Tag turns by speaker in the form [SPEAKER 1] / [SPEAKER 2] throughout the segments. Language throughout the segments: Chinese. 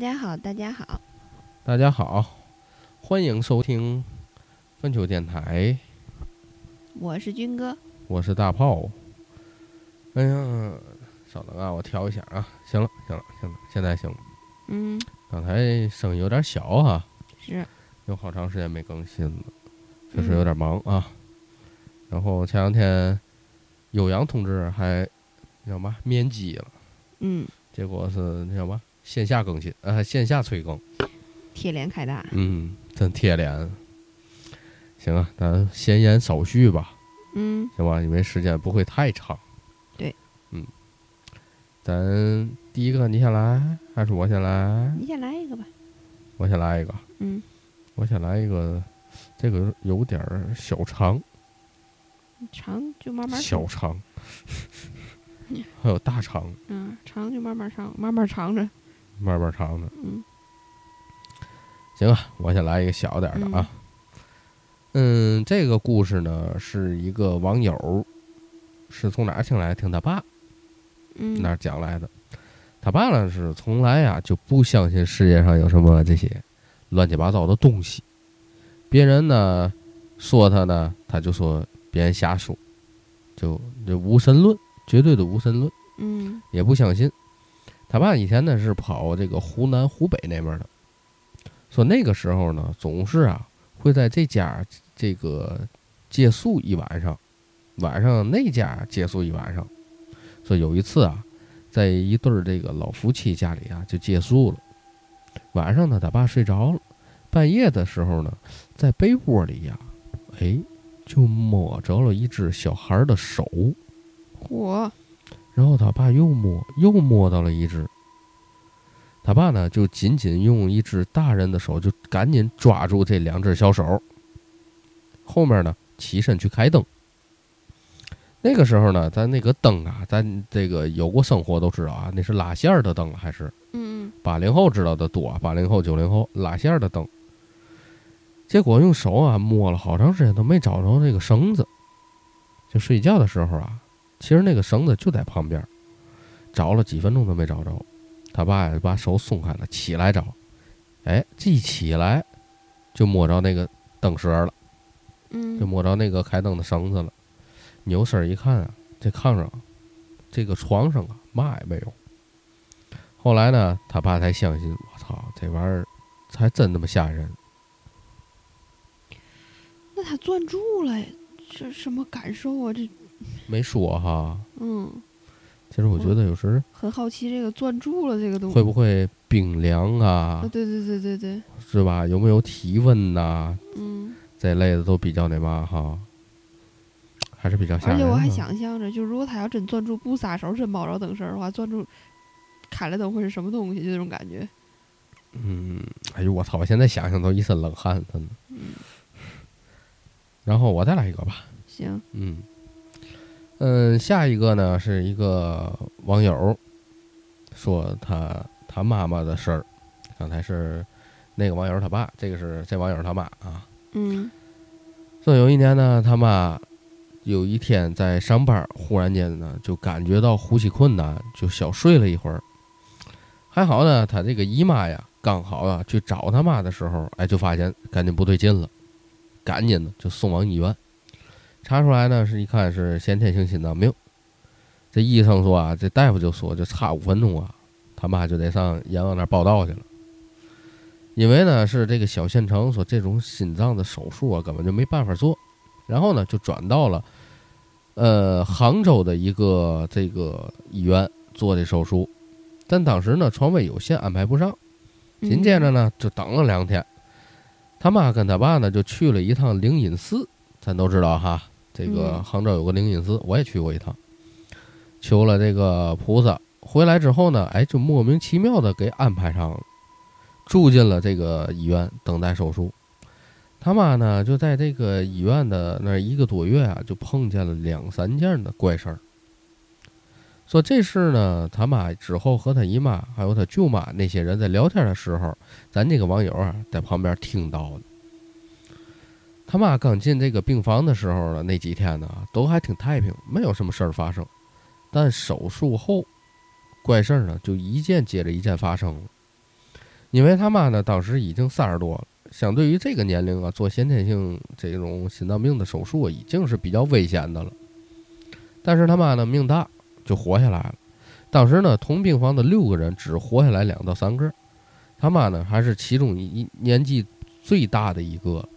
[SPEAKER 1] 家好，大家好，
[SPEAKER 2] 大家好，欢迎收听粪球电台，
[SPEAKER 1] 我是军哥。
[SPEAKER 2] 我是大炮。哎呀，稍等啊，我调一下啊。行了，行了，行了，现在行了。
[SPEAKER 1] 嗯，
[SPEAKER 2] 刚才声音有点小哈，
[SPEAKER 1] 是，
[SPEAKER 2] 有好长时间没更新了，确实有点忙啊。然后前两天有阳同志还叫嘛面基了，
[SPEAKER 1] 嗯，
[SPEAKER 2] 结果是那叫嘛线下更新，呃，线下催更。
[SPEAKER 1] 贴脸开大。
[SPEAKER 2] 嗯，真贴脸。行啊，咱闲言少叙吧，
[SPEAKER 1] 嗯，
[SPEAKER 2] 行吧？因为时间不会太长。
[SPEAKER 1] 对，
[SPEAKER 2] 嗯，咱第一个你先来还是我先来？
[SPEAKER 1] 你先来一个吧。
[SPEAKER 2] 我先来一个。
[SPEAKER 1] 嗯，
[SPEAKER 2] 我先来一个，这个有点儿小长，
[SPEAKER 1] 长就慢慢
[SPEAKER 2] 小
[SPEAKER 1] 长。
[SPEAKER 2] 长，还有大长，
[SPEAKER 1] 嗯，长就慢慢长，慢慢长着。
[SPEAKER 2] 慢慢长的。
[SPEAKER 1] 嗯，
[SPEAKER 2] 行啊，我先来一个小点的啊。嗯，这个故事呢是一个网友是从哪儿听来？听他爸
[SPEAKER 1] 嗯，
[SPEAKER 2] 那儿讲来的。他爸呢是从来呀就不相信世界上有什么这些乱七八糟的东西。别人呢说他呢，他就说别人瞎说，就就无神论，绝对的无神论，
[SPEAKER 1] 嗯
[SPEAKER 2] 也不相信。他爸以前呢是跑这个湖南、湖北那边的，说那个时候呢总是啊会在这家这个借宿一晚上，晚上那家借宿一晚上。说有一次啊，在一对儿这个老夫妻家里啊就借宿了，晚上呢他爸睡着了，半夜的时候呢在被窝里呀，哎就摸着了一只小孩儿的手。
[SPEAKER 1] 嚯，
[SPEAKER 2] 然后他爸又摸，又摸到了一只。他爸呢，就紧紧用一只大人的手，就赶紧抓住这两只小手。后面呢，起身去开灯。那个时候呢，咱那个灯啊，咱这个有过生活都知道啊，那是拉线儿的灯还是
[SPEAKER 1] 嗯
[SPEAKER 2] 八零后知道的多，八零后、九零后拉线儿的灯。结果用手啊摸了好长时间都没找着那个绳子，就睡觉的时候啊，其实那个绳子就在旁边，找了几分钟都没找着。他爸呀把手松开了，起来找，哎，这一起来就摸着那个灯绳了，
[SPEAKER 1] 嗯，
[SPEAKER 2] 就摸着那个开灯的绳子了。扭身一看啊，这炕上，这个床上啊，嘛也没有。后来呢，他爸才相信，我操，这玩意儿还真那么吓人。
[SPEAKER 1] 那他攥住了，这什么感受啊？这，
[SPEAKER 2] 没说哈，
[SPEAKER 1] 嗯，
[SPEAKER 2] 其实我觉得有时
[SPEAKER 1] 很好奇这个攥住了这个东西。
[SPEAKER 2] 会不会冰凉啊
[SPEAKER 1] 啊？，对对对对对，
[SPEAKER 2] 是吧？有没有体温呐、
[SPEAKER 1] 嗯，
[SPEAKER 2] 这类的都比较那嘛哈，还是比较吓人的。
[SPEAKER 1] 而且我还想象着，就如果他要真攥住不撒手，真摸着灯绳儿的话，攥住开了灯会是什么东西？就这种感觉。
[SPEAKER 2] 嗯，哎呦我操！我现在想想都一身冷汗，真的。
[SPEAKER 1] 嗯，
[SPEAKER 2] 然后我再来一个吧。
[SPEAKER 1] 行，
[SPEAKER 2] 嗯，嗯，下一个呢是一个网友说他他妈妈的事儿，刚才是那个网友他爸，这个是这网友他妈啊。
[SPEAKER 1] 嗯
[SPEAKER 2] 说有一年呢，他妈有一天在上班，忽然间呢就感觉到呼吸困难，就小睡了一会儿。还好呢，他这个姨妈呀，刚好啊去找他妈的时候，哎，就发现赶紧不对劲了，赶紧的就送往医院。查出来呢是一看是先天性心脏病。这医生说啊，这大夫就说就差五分钟啊，他妈就得上阎王那儿报道去了。因为呢是这个小县城说这种心脏的手术啊根本就没办法做，然后呢就转到了呃杭州的一个这个医院做这手术，但当时呢床位有限，安排不上。紧接着呢就等了两天，他妈跟他爸呢就去了一趟灵隐寺，咱都知道哈，这个
[SPEAKER 1] 嗯
[SPEAKER 2] 杭州有个灵隐寺，我也去过一趟，求了这个菩萨，回来之后呢，哎就莫名其妙的给安排上了。住进了这个医院等待手术。他妈呢，就在这个医院的那一个多月啊，就碰见了两三件的怪事儿。说这事呢，他妈之后和他姨妈还有他舅妈那些人在聊天的时候，咱这个网友啊在旁边听到的。他妈刚进这个病房的时候呢，那几天呢都还挺太平，没有什么事儿发生。但手术后，怪事儿呢就一件接着一件发生了。因为他妈呢当时已经三十多了，相对于这个年龄啊，做先天性这种心脏病的手术已经是比较危险的了。但是他妈呢命大，就活下来了。当时呢同病房的六个人只活下来两到三个，他妈呢还是其中一年纪最大的一个。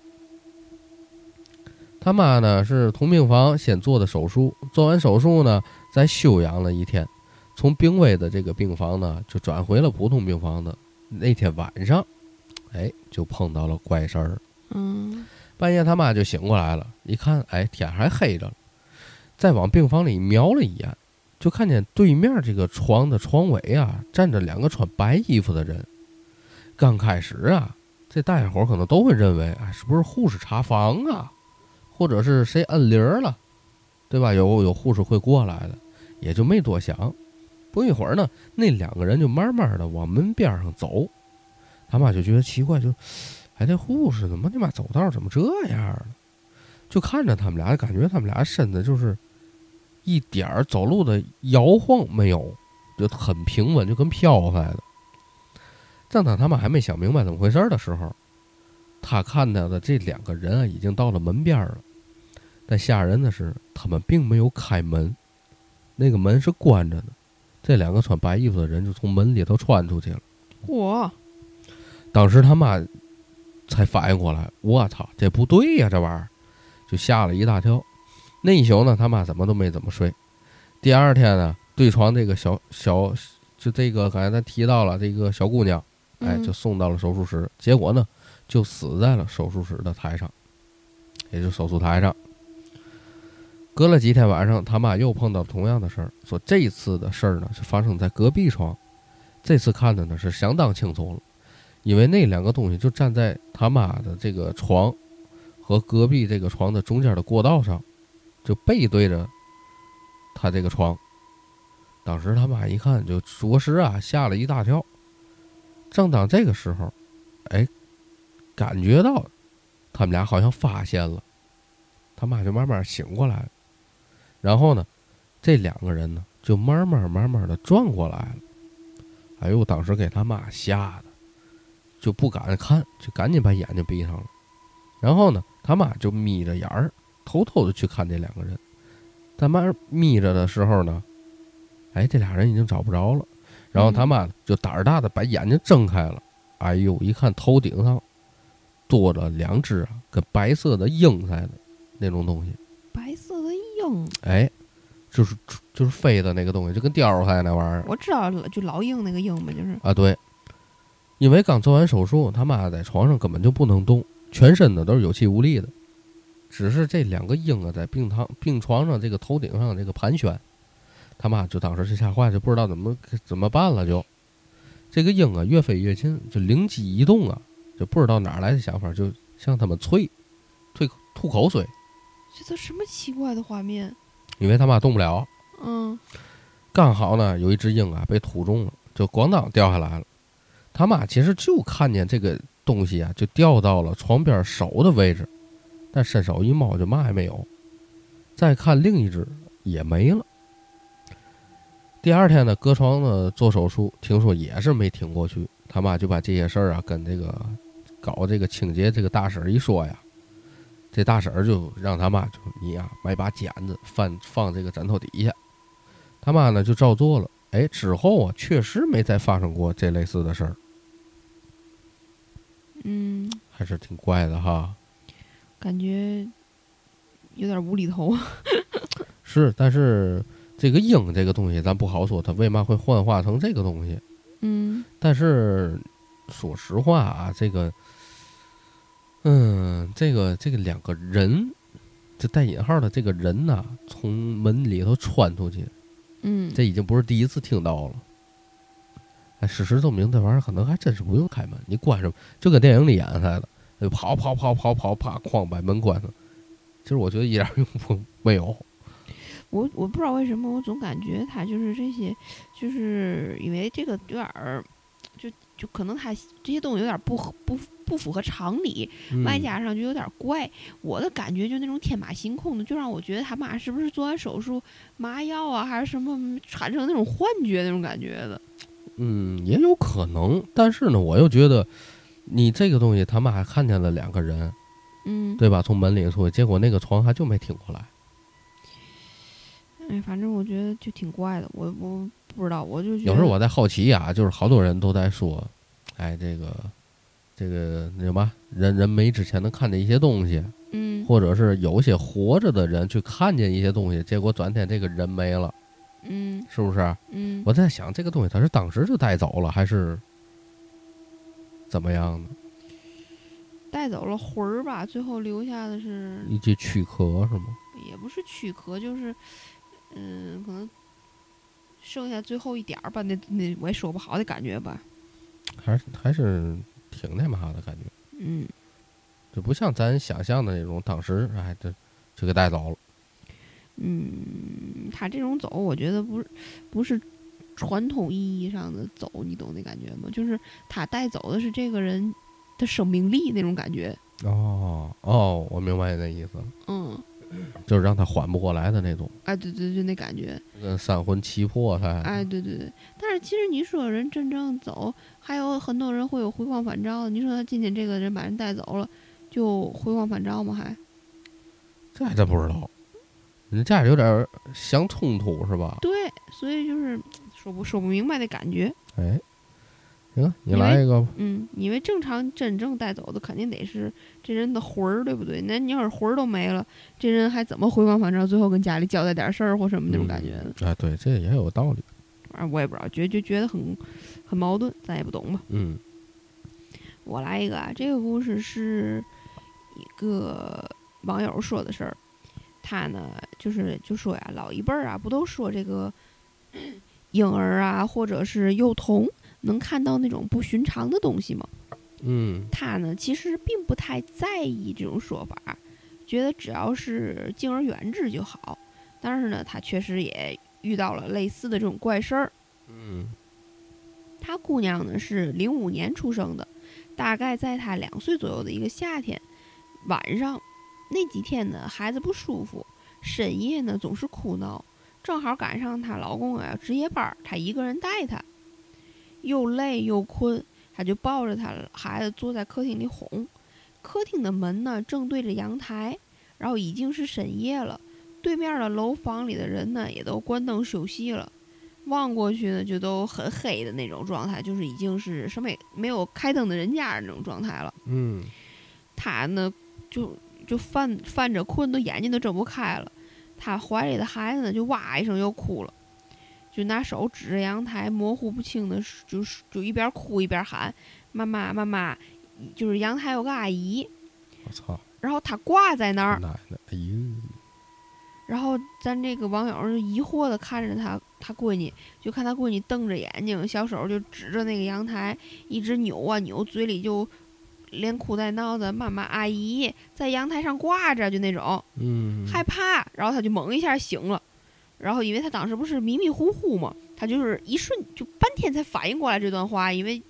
[SPEAKER 2] 他妈呢是同病房先做的手术，做完手术呢再休养了一天，从病危的这个病房呢就转回了普通病房的。那天晚上，哎，就碰到了怪事儿。
[SPEAKER 1] 嗯，
[SPEAKER 2] 半夜他妈就醒过来了，一看，哎，天还黑着了，再往病房里瞄了一眼，就看见对面这个床的床尾啊站着两个穿白衣服的人。刚开始啊，这大家伙可能都会认为，哎，是不是护士查房啊？或者是谁摁铃儿了，对吧？有有护士会过来的，也就没多想。不一会儿呢，那两个人就慢慢的往门边上走。他妈就觉得奇怪，就，哎，这护士怎么你妈走道怎么这样呢？就看着他们俩，感觉他们俩身子就是一点儿走路的摇晃没有，就很平稳，就跟飘似的。正当他妈还没想明白怎么回事的时候，他看到的这两个人啊，已经到了门边了。但吓人的是，他们并没有开门，那个门是关着的。这两个穿白衣服的人就从门里头穿出去了。
[SPEAKER 1] 我！
[SPEAKER 2] 当时他妈才反应过来，我操，这不对呀，这玩意儿，就吓了一大跳。那一宿呢，他妈怎么都没怎么睡。第二天呢，对床这个小小，就这个刚才咱提到了这个小姑娘，哎，就送到了手术室，结果呢。就死在了手术室的台上，也就手术台上。隔了几天晚上，他妈又碰到同样的事儿，说这次的事儿呢是发生在隔壁床。这次看的呢是相当清楚了，因为那两个东西就站在他妈的这个床和隔壁这个床的中间的过道上，就背对着他这个床。当时他妈一看，就着实啊吓了一大跳。正当这个时候，哎。感觉到，他们俩好像发现了，他妈就慢慢醒过来了。然后呢，这两个人呢就慢慢慢慢的转过来了。哎呦，当时给他妈吓的，就不敢看，就赶紧把眼睛闭上了。然后呢，他妈就眯着眼儿，偷偷的去看这两个人。他妈眯着的时候呢，哎，这俩人已经找不着了。然后他妈就胆儿大的把眼睛睁开了。哎呦，一看头顶上。多了两只啊，跟白色的鹰似的，那种东西。
[SPEAKER 1] 白色的鹰，
[SPEAKER 2] 哎，就是就是飞的那个东西，就跟雕似的那玩意儿。
[SPEAKER 1] 我知道，就老鹰那个鹰嘛，就是
[SPEAKER 2] 啊，对。因为刚做完手术，他妈在床上根本就不能动，全身的都是有气无力的。只是这两个鹰啊，在病床病床上这个头顶上这个盘旋，他妈就当时就吓坏，就不知道怎么怎么办了。就这个鹰啊，越飞越近，就灵机一动啊。就不知道哪来的想法，就向他们啐，吐吐口水。
[SPEAKER 1] 这都什么奇怪的画面？
[SPEAKER 2] 因为他妈动不了。
[SPEAKER 1] 嗯。
[SPEAKER 2] 刚好呢，有一只鹰啊被突中了，就咣当掉下来了。他妈其实就看见这个东西啊，就掉到了床边手的位置，但伸手一摸就嘛也没有。再看另一只也没了。第二天呢，隔床呢做手术，听说也是没挺过去。他妈就把这些事儿啊跟这个。搞这个清洁，这个大婶一说呀，这大婶就让他妈就你呀买把剪子放放这个枕头底下，他妈呢就照做了。哎，之后啊确实没再发生过这类似的事儿。
[SPEAKER 1] 嗯，
[SPEAKER 2] 还是挺怪的哈。
[SPEAKER 1] 感觉有点无厘头。
[SPEAKER 2] 是，但是这个鹰这个东西咱不好说，它为嘛会幻化成这个东西？
[SPEAKER 1] 嗯，
[SPEAKER 2] 但是说实话啊，这个。嗯，这个这个两个人，这带引号的这个人呐，从门里头穿出去，
[SPEAKER 1] 嗯，
[SPEAKER 2] 这已经不是第一次听到了。哎，事实证明，这玩意儿可能还真是不用开门，你关上，就跟电影里演似的，就跑跑跑跑跑，啪，哐把门关上。其实我觉得一点用不没有。
[SPEAKER 1] 我我不知道为什么，我总感觉他就是这些，就是因为这个有点儿，就就可能他这些东西有点不合不。不符合常理，外加上就有点怪。我的感觉就那种天马行空的，就让我觉得他妈是不是做完手术麻药啊，还是什么产生那种幻觉那种感觉的。
[SPEAKER 2] 嗯，也有可能，但是呢，我又觉得你这个东西，他们还看见了两个人，
[SPEAKER 1] 嗯，
[SPEAKER 2] 对吧？从门里出去，结果那个床还就没挺过来。
[SPEAKER 1] 哎，反正我觉得就挺怪的，我我不知道，我就
[SPEAKER 2] 有时候我在好奇呀、就是好多人都在说，哎，这个这个那什么，人人没之前能看见一些东西，
[SPEAKER 1] 嗯
[SPEAKER 2] 或者是有些活着的人去看见一些东西，结果转天这个人没了，
[SPEAKER 1] 嗯
[SPEAKER 2] 是不是？
[SPEAKER 1] 嗯，
[SPEAKER 2] 我在想这个东西他是当时就带走了，还是怎么样呢？
[SPEAKER 1] 带走了魂儿吧，最后留下的是
[SPEAKER 2] 一具躯壳是吗？
[SPEAKER 1] 也不是躯壳，就是嗯，可能剩下最后一点儿吧，那那我也说不好的感觉吧，
[SPEAKER 2] 还是还是挺那嘛的感觉，
[SPEAKER 1] 嗯。
[SPEAKER 2] 就不像咱想象的那种，当时哎这就给带走了。
[SPEAKER 1] 嗯，他这种走，我觉得不是不是传统意义上的走，你懂那感觉吗？就是他带走的是这个人的生命力那种感觉，
[SPEAKER 2] 哦哦，我明白你的意思了，
[SPEAKER 1] 嗯，
[SPEAKER 2] 就是让他缓不过来的那种，
[SPEAKER 1] 哎，对对，就那感觉，
[SPEAKER 2] 嗯三魂七魄他。
[SPEAKER 1] 哎，对对对。但是其实你说人真正走，还有很多人会有回光返照。你说他今天这个人把人带走了，就回光返照吗？还
[SPEAKER 2] 这还真不知道，你这样有点儿相冲突是吧？
[SPEAKER 1] 对，所以就是说不说不明白的感觉。
[SPEAKER 2] 哎，行，你来一个吧。
[SPEAKER 1] 嗯，因为正常真正带走的肯定得是这人的魂儿，对不对？那你要是魂儿都没了，这人还怎么回光返照？最后跟家里交代点事儿或什么那种感觉呢？
[SPEAKER 2] 嗯哎，对，这也有道理。
[SPEAKER 1] 反正我也不知道，觉就觉得很很矛盾，咱也不懂吧。
[SPEAKER 2] 嗯
[SPEAKER 1] 我来一个啊，这个故事是一个网友说的事儿。他呢，就是就说呀，老一辈儿啊，不都说这个 婴儿啊，或者是幼童能看到那种不寻常的东西吗？
[SPEAKER 2] 嗯
[SPEAKER 1] 他呢，其实并不太在意这种说法，觉得只要是敬而远之就好。但是呢，他确实也遇到了类似的这种怪事儿。
[SPEAKER 2] 嗯
[SPEAKER 1] 她姑娘呢是零五年出生的，大概在她两岁左右的一个夏天晚上，那几天呢孩子不舒服，深夜呢总是哭闹，正好赶上她老公啊值夜班儿，她一个人带她，又累又困，他就抱着他孩子坐在客厅里哄。客厅的门呢正对着阳台，然后已经是深夜了，对面的楼房里的人呢也都关灯休息了。望过去呢，就都很黑的那种状态，就是已经是什么也没有开灯的人家那种状态了。
[SPEAKER 2] 嗯
[SPEAKER 1] 他呢，就就犯犯着困，都眼睛都睁不开了。他怀里的孩子呢，就哇一声又哭了，就拿手指着阳台，模糊不清的，就是就一边哭一边喊：“妈妈，妈妈！”就是阳台有个阿姨，
[SPEAKER 2] 我操，
[SPEAKER 1] 然后她挂在那儿，
[SPEAKER 2] 奶奶，哎呦，
[SPEAKER 1] 然后咱这个网友就疑惑的看着他，他闺女，就看他闺女瞪着眼睛，小手就指着那个阳台，一直扭啊扭，嘴里就连哭带闹的，妈妈阿姨在阳台上挂着，就那种
[SPEAKER 2] 嗯，
[SPEAKER 1] 害怕，然后他就猛一下醒了，然后因为他当时不是迷迷糊糊嘛，他就是一瞬就半天才反应过来这段话，因为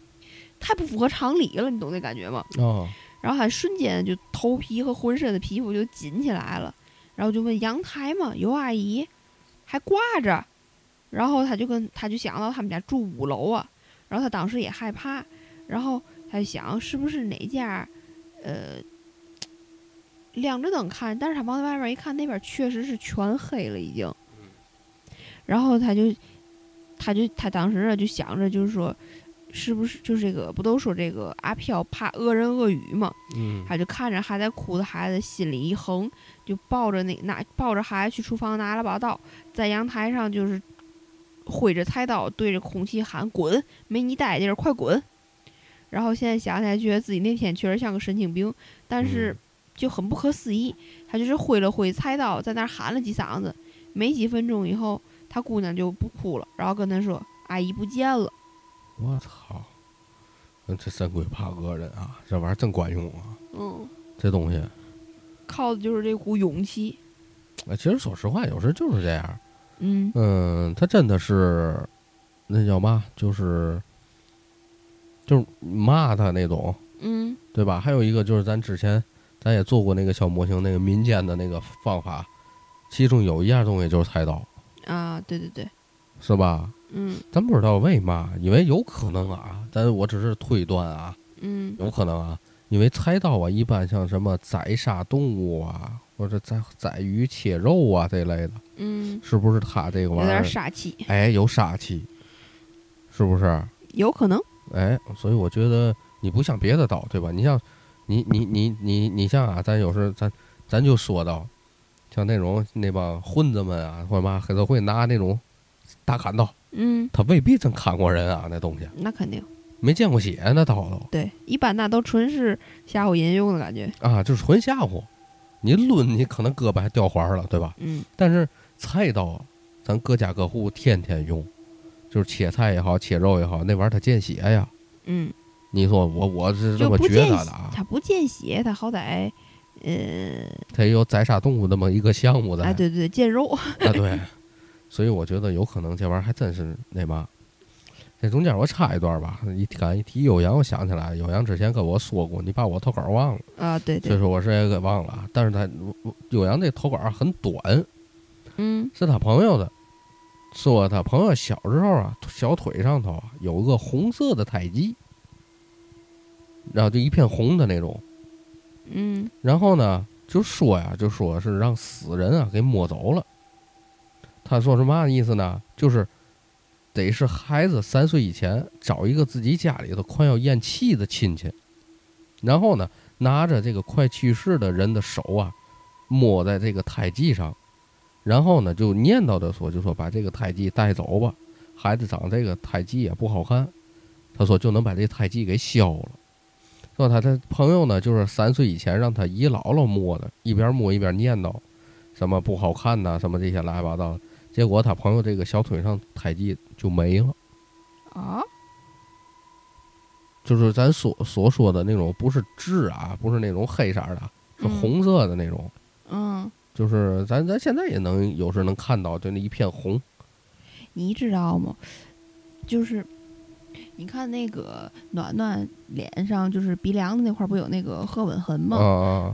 [SPEAKER 1] 太不符合常理了，你懂那感觉吗？
[SPEAKER 2] 哦，
[SPEAKER 1] 然后他瞬间就头皮和浑身的皮肤就紧起来了，然后就问阳台嘛，有阿姨，还挂着，然后他就跟他就想到他们家住五楼啊，然后他当时也害怕，然后他就想是不是哪家，呃，亮着灯看，但是他往外面一看，那边确实是全黑了已经，然后他就，他就他当时啊就想着就是说。是不是就是这个？不都说这个阿飘怕恶人恶语嘛？
[SPEAKER 2] 嗯
[SPEAKER 1] 他就看着还在哭的孩子，心里一横，就抱着那拿抱着孩子去厨房拿了把刀，在阳台上就是挥着菜刀对着空气喊：“滚！没你待地儿，快滚！”然后现在想起来，觉得自己那天确实像个神经病，但是
[SPEAKER 2] 嗯
[SPEAKER 1] 就很不可思议。他就是挥了挥菜刀，在那儿喊了几嗓子，没几分钟以后，他姑娘就不哭了，然后跟他说：“阿姨不见了。
[SPEAKER 2] 我操，嗯这神鬼怕恶人啊，这玩意儿真管用啊，”
[SPEAKER 1] 嗯，
[SPEAKER 2] 这东西。
[SPEAKER 1] 靠的就是这股勇气。
[SPEAKER 2] 哎，其实说实话，有时就是这样。
[SPEAKER 1] 嗯
[SPEAKER 2] 嗯，他真的是那叫嘛，就是就是骂他那种，
[SPEAKER 1] 嗯
[SPEAKER 2] 对吧？还有一个就是咱之前咱也做过那个小模型，那个民间的那个方法，其中有一样东西就是菜刀，
[SPEAKER 1] 啊，对对对，
[SPEAKER 2] 是吧？
[SPEAKER 1] 嗯
[SPEAKER 2] 咱不知道为嘛，因为有可能啊，但我只是推断啊，
[SPEAKER 1] 嗯
[SPEAKER 2] 有可能啊，因为菜刀啊，一般像什么宰杀动物啊，或者宰宰鱼切肉啊这类的，
[SPEAKER 1] 嗯，
[SPEAKER 2] 是不是它这个玩意儿有点？
[SPEAKER 1] 杀气，
[SPEAKER 2] 哎，有杀气，是不是？
[SPEAKER 1] 有可能。
[SPEAKER 2] 哎，所以我觉得你不像别的刀，对吧？你像你你你你你像啊，咱有时咱咱就说到，像那种那帮混子们啊，或者嘛，黑社会拿那种大砍刀，
[SPEAKER 1] 嗯，
[SPEAKER 2] 他未必真砍过人啊，那东西
[SPEAKER 1] 那肯定。
[SPEAKER 2] 没见过血，那刀都
[SPEAKER 1] 对，一般那都纯是吓唬人用的感觉。
[SPEAKER 2] 啊，就是纯吓唬。你抡，你可能胳膊还掉环了，对吧？
[SPEAKER 1] 嗯
[SPEAKER 2] 但是菜刀，咱各家各户天天用，就是切菜也好，切肉也好，那玩意儿它见血呀。
[SPEAKER 1] 嗯，
[SPEAKER 2] 你说我我是这么觉得的啊，，
[SPEAKER 1] 它不见血，它好歹，呃，
[SPEAKER 2] 它也有宰杀动物那么一个项目的。
[SPEAKER 1] 哎，对对，见肉。
[SPEAKER 2] 啊，对，所以我觉得有可能这玩意儿还真是那嘛。这中间我插一段吧，一刚一提酉阳，我想起来，酉阳之前跟我说过，你把我投稿忘了，
[SPEAKER 1] 啊，对对，
[SPEAKER 2] 所以说我是也给忘了啊。但是他酉阳这投稿很短，
[SPEAKER 1] 嗯
[SPEAKER 2] 是他朋友的，说他朋友小时候啊，小腿上头啊有个红色的胎记，然后就一片红的那种，
[SPEAKER 1] 嗯
[SPEAKER 2] 然后呢，就说呀，就说是让死人啊给摸走了。他说是嘛意思呢？就是得是孩子三岁以前找一个自己家里头快要咽气的亲戚，然后呢，拿着这个快去世的人的手啊，摸在这个胎记上，然后呢就念叨着说，就说把这个胎记带走吧，孩子长这个胎记也不好看。他说就能把这胎记给消了。说他的朋友呢，就是三岁以前让他姨姥姥摸的，一边摸一边念叨，什么不好看呐、什么这些乱七八糟的。结果他朋友这个小腿上胎记就没了，
[SPEAKER 1] 啊，
[SPEAKER 2] 就是咱所所说的那种，不是痣啊，不是那种黑色的，是
[SPEAKER 1] 嗯
[SPEAKER 2] 红色的那种。
[SPEAKER 1] 嗯，
[SPEAKER 2] 就是咱咱现在也能有时能看到，就那一片红。
[SPEAKER 1] 你知道吗？就是你看那个暖暖脸上，就是鼻梁子那块儿不有那个褐吻痕吗？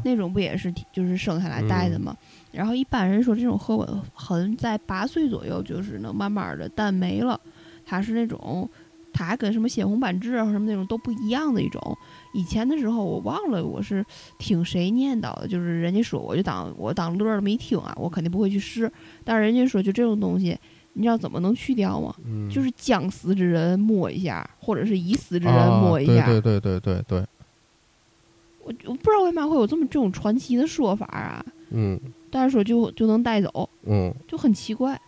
[SPEAKER 1] 那种不也是就是生下来带的吗？然后一般人说这种褐吻痕在八岁左右就是能慢慢的淡没了，它是那种，它还跟什么鲜红斑痣啊什么那种都不一样的一种。以前的时候我忘了我是听谁念叨的，就是人家说我就当我当乐儿这么一听啊，我肯定不会去试。但是人家说就这种东西，你知道怎么能去掉吗？
[SPEAKER 2] 嗯，
[SPEAKER 1] 就是将死之人摸一下，或者是已死之人
[SPEAKER 2] 啊
[SPEAKER 1] 摸一下。
[SPEAKER 2] 对对对对对对，
[SPEAKER 1] 我我不知道为嘛会有这么这种传奇的说法啊，
[SPEAKER 2] 嗯
[SPEAKER 1] 但是说就就能带走，
[SPEAKER 2] 嗯，
[SPEAKER 1] 就很奇怪。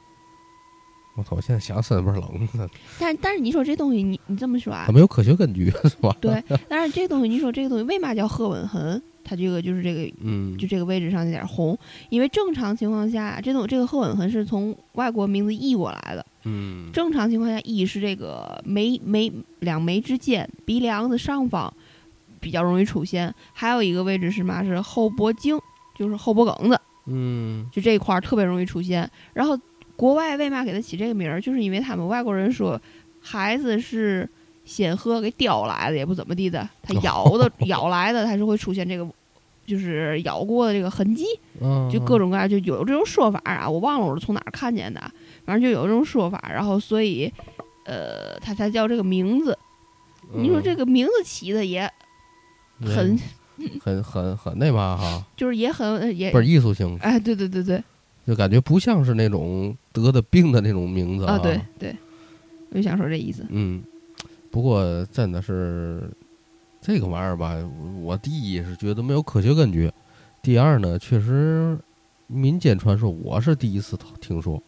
[SPEAKER 2] 我操，我现在想死不是冷的，
[SPEAKER 1] 但是但是你说这东西你你这么说啊
[SPEAKER 2] 它，没有科学根据是吧？
[SPEAKER 1] 对，但是这个东西你说这个东西为嘛叫褐吻痕？它这个就是这个
[SPEAKER 2] 嗯，
[SPEAKER 1] 就这个位置上有点红，因为正常情况下，这种这个褐吻痕是从外国名字译过来的。
[SPEAKER 2] 嗯
[SPEAKER 1] 正常情况下，一是这个眉眉两眉之间鼻梁子上方比较容易出现，还有一个位置是嘛是后脖颈，就是后脖梗子，
[SPEAKER 2] 嗯
[SPEAKER 1] 就这一块儿特别容易出现。然后国外为嘛给它起这个名儿，就是因为他们外国人说孩子是仙鹤给叼来的，也不怎么地的，它咬的 咬来的，它是会出现这个。就是咬过的这个痕迹，
[SPEAKER 2] 嗯，
[SPEAKER 1] 就各种各样，就有这种说法啊，我忘了我是从哪儿看见的，反正就有这种说法，然后所以，呃，它才叫这个名字。你说这
[SPEAKER 2] 个
[SPEAKER 1] 个名字起的也很，
[SPEAKER 2] 很很很那嘛哈，
[SPEAKER 1] 就是也很也
[SPEAKER 2] 不，是艺术性，
[SPEAKER 1] 哎，对对对对，
[SPEAKER 2] 就感觉不像是那种得的病的那种名字
[SPEAKER 1] 啊，对对，我就想说这意思。
[SPEAKER 2] 嗯，不过真的是这个玩意儿吧，我第一是觉得没有科学根据，第二呢，确实民间传说我是第一次听说，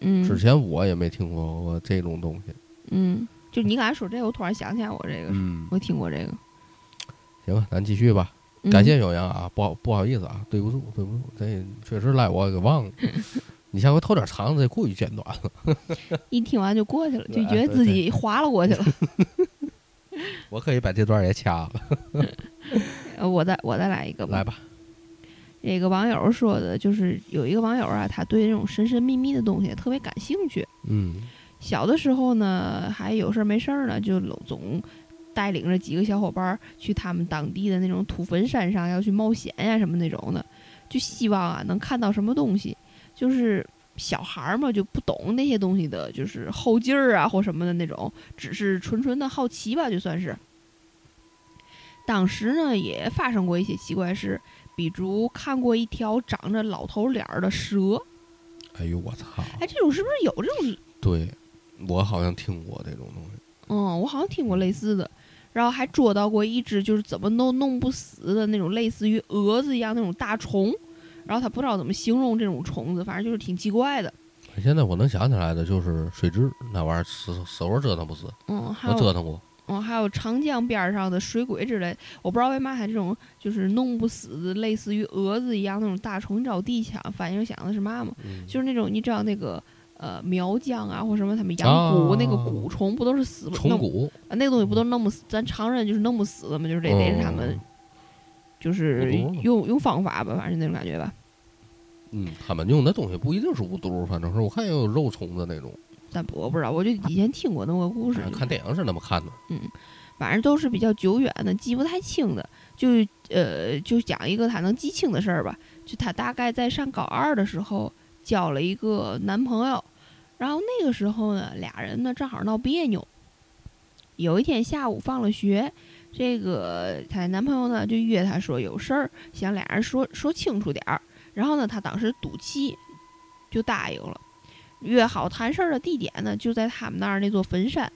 [SPEAKER 1] 嗯
[SPEAKER 2] 之前我也没听说过这种东西。
[SPEAKER 1] 嗯，就你刚才说这个，我突然想起来我这个，
[SPEAKER 2] 嗯，
[SPEAKER 1] 我听过这个。
[SPEAKER 2] 行吧，咱继续吧。
[SPEAKER 1] 嗯
[SPEAKER 2] 感谢酉阳啊，不好不好意思啊，对不住对不住，这确实赖我给忘了。你下回偷点肠子，这过于简短了。
[SPEAKER 1] 一听完就过去了，就觉得自己划了过去了。
[SPEAKER 2] 我可以把这段也掐了。
[SPEAKER 1] 呃我再我再来一个吧。
[SPEAKER 2] 来吧，
[SPEAKER 1] 这个网友说的就是有一个网友啊，他对这种神神秘秘的东西特别感兴趣。
[SPEAKER 2] 嗯
[SPEAKER 1] 小的时候呢，还有事儿没事儿呢，就总总带领着几个小伙伴儿去他们当地的那种土坟山上要去冒险呀、什么那种的，就希望啊能看到什么东西。就是小孩儿嘛，就不懂那些东西的，就是后劲儿啊或什么的那种，只是纯纯的好奇吧，就算是。当时呢，也发生过一些奇怪事，比如看过一条长着老头脸儿的蛇。
[SPEAKER 2] 哎呦我操！
[SPEAKER 1] 哎，这种是不是有这种？
[SPEAKER 2] 对，我好像听过这种东西。
[SPEAKER 1] 嗯，我好像听过类似的。然后还捉到过一只就是怎么弄弄不死的那种类似于蛾子一样那种大虫。然后他不知道怎么形容这种虫子，反正就是挺奇怪的。
[SPEAKER 2] 现在我能想起来的就是水蛭那玩意儿，死死活折腾不死。
[SPEAKER 1] 嗯，还
[SPEAKER 2] 有折腾过。
[SPEAKER 1] 嗯，还有长江边上的水鬼之类，我不知道为嘛它这种就是弄不死的，类似于蛾子一样那种大虫，你知道我第一想反应想的是嘛吗？就是那种你知道那个呃苗疆啊或什么他们养蛊那个蛊虫不都是死不
[SPEAKER 2] 虫蛊
[SPEAKER 1] 啊？那个东西不都弄不死？咱常人就是弄不死的嘛，就是得得是他们就是用用方法吧，反正那种感觉吧。
[SPEAKER 2] 嗯，他们用的东西不一定是无毒，反正是我看也有肉虫子那种。
[SPEAKER 1] 但我不知道，我就以前听过那个故事，
[SPEAKER 2] 看电影是那么看的。
[SPEAKER 1] 嗯，反正都是比较久远的，记不太清的。就呃，就讲一个他能记清的事儿吧。就他大概在上高二的时候交了一个男朋友，然后那个时候呢，俩人呢正好闹别扭。有一天下午放了学，这个她男朋友呢就约她说有事儿，想俩人说说清楚点儿。然后呢，她当时赌气，就答应了。约好谈事儿的地点呢，就在他们那儿那座坟山。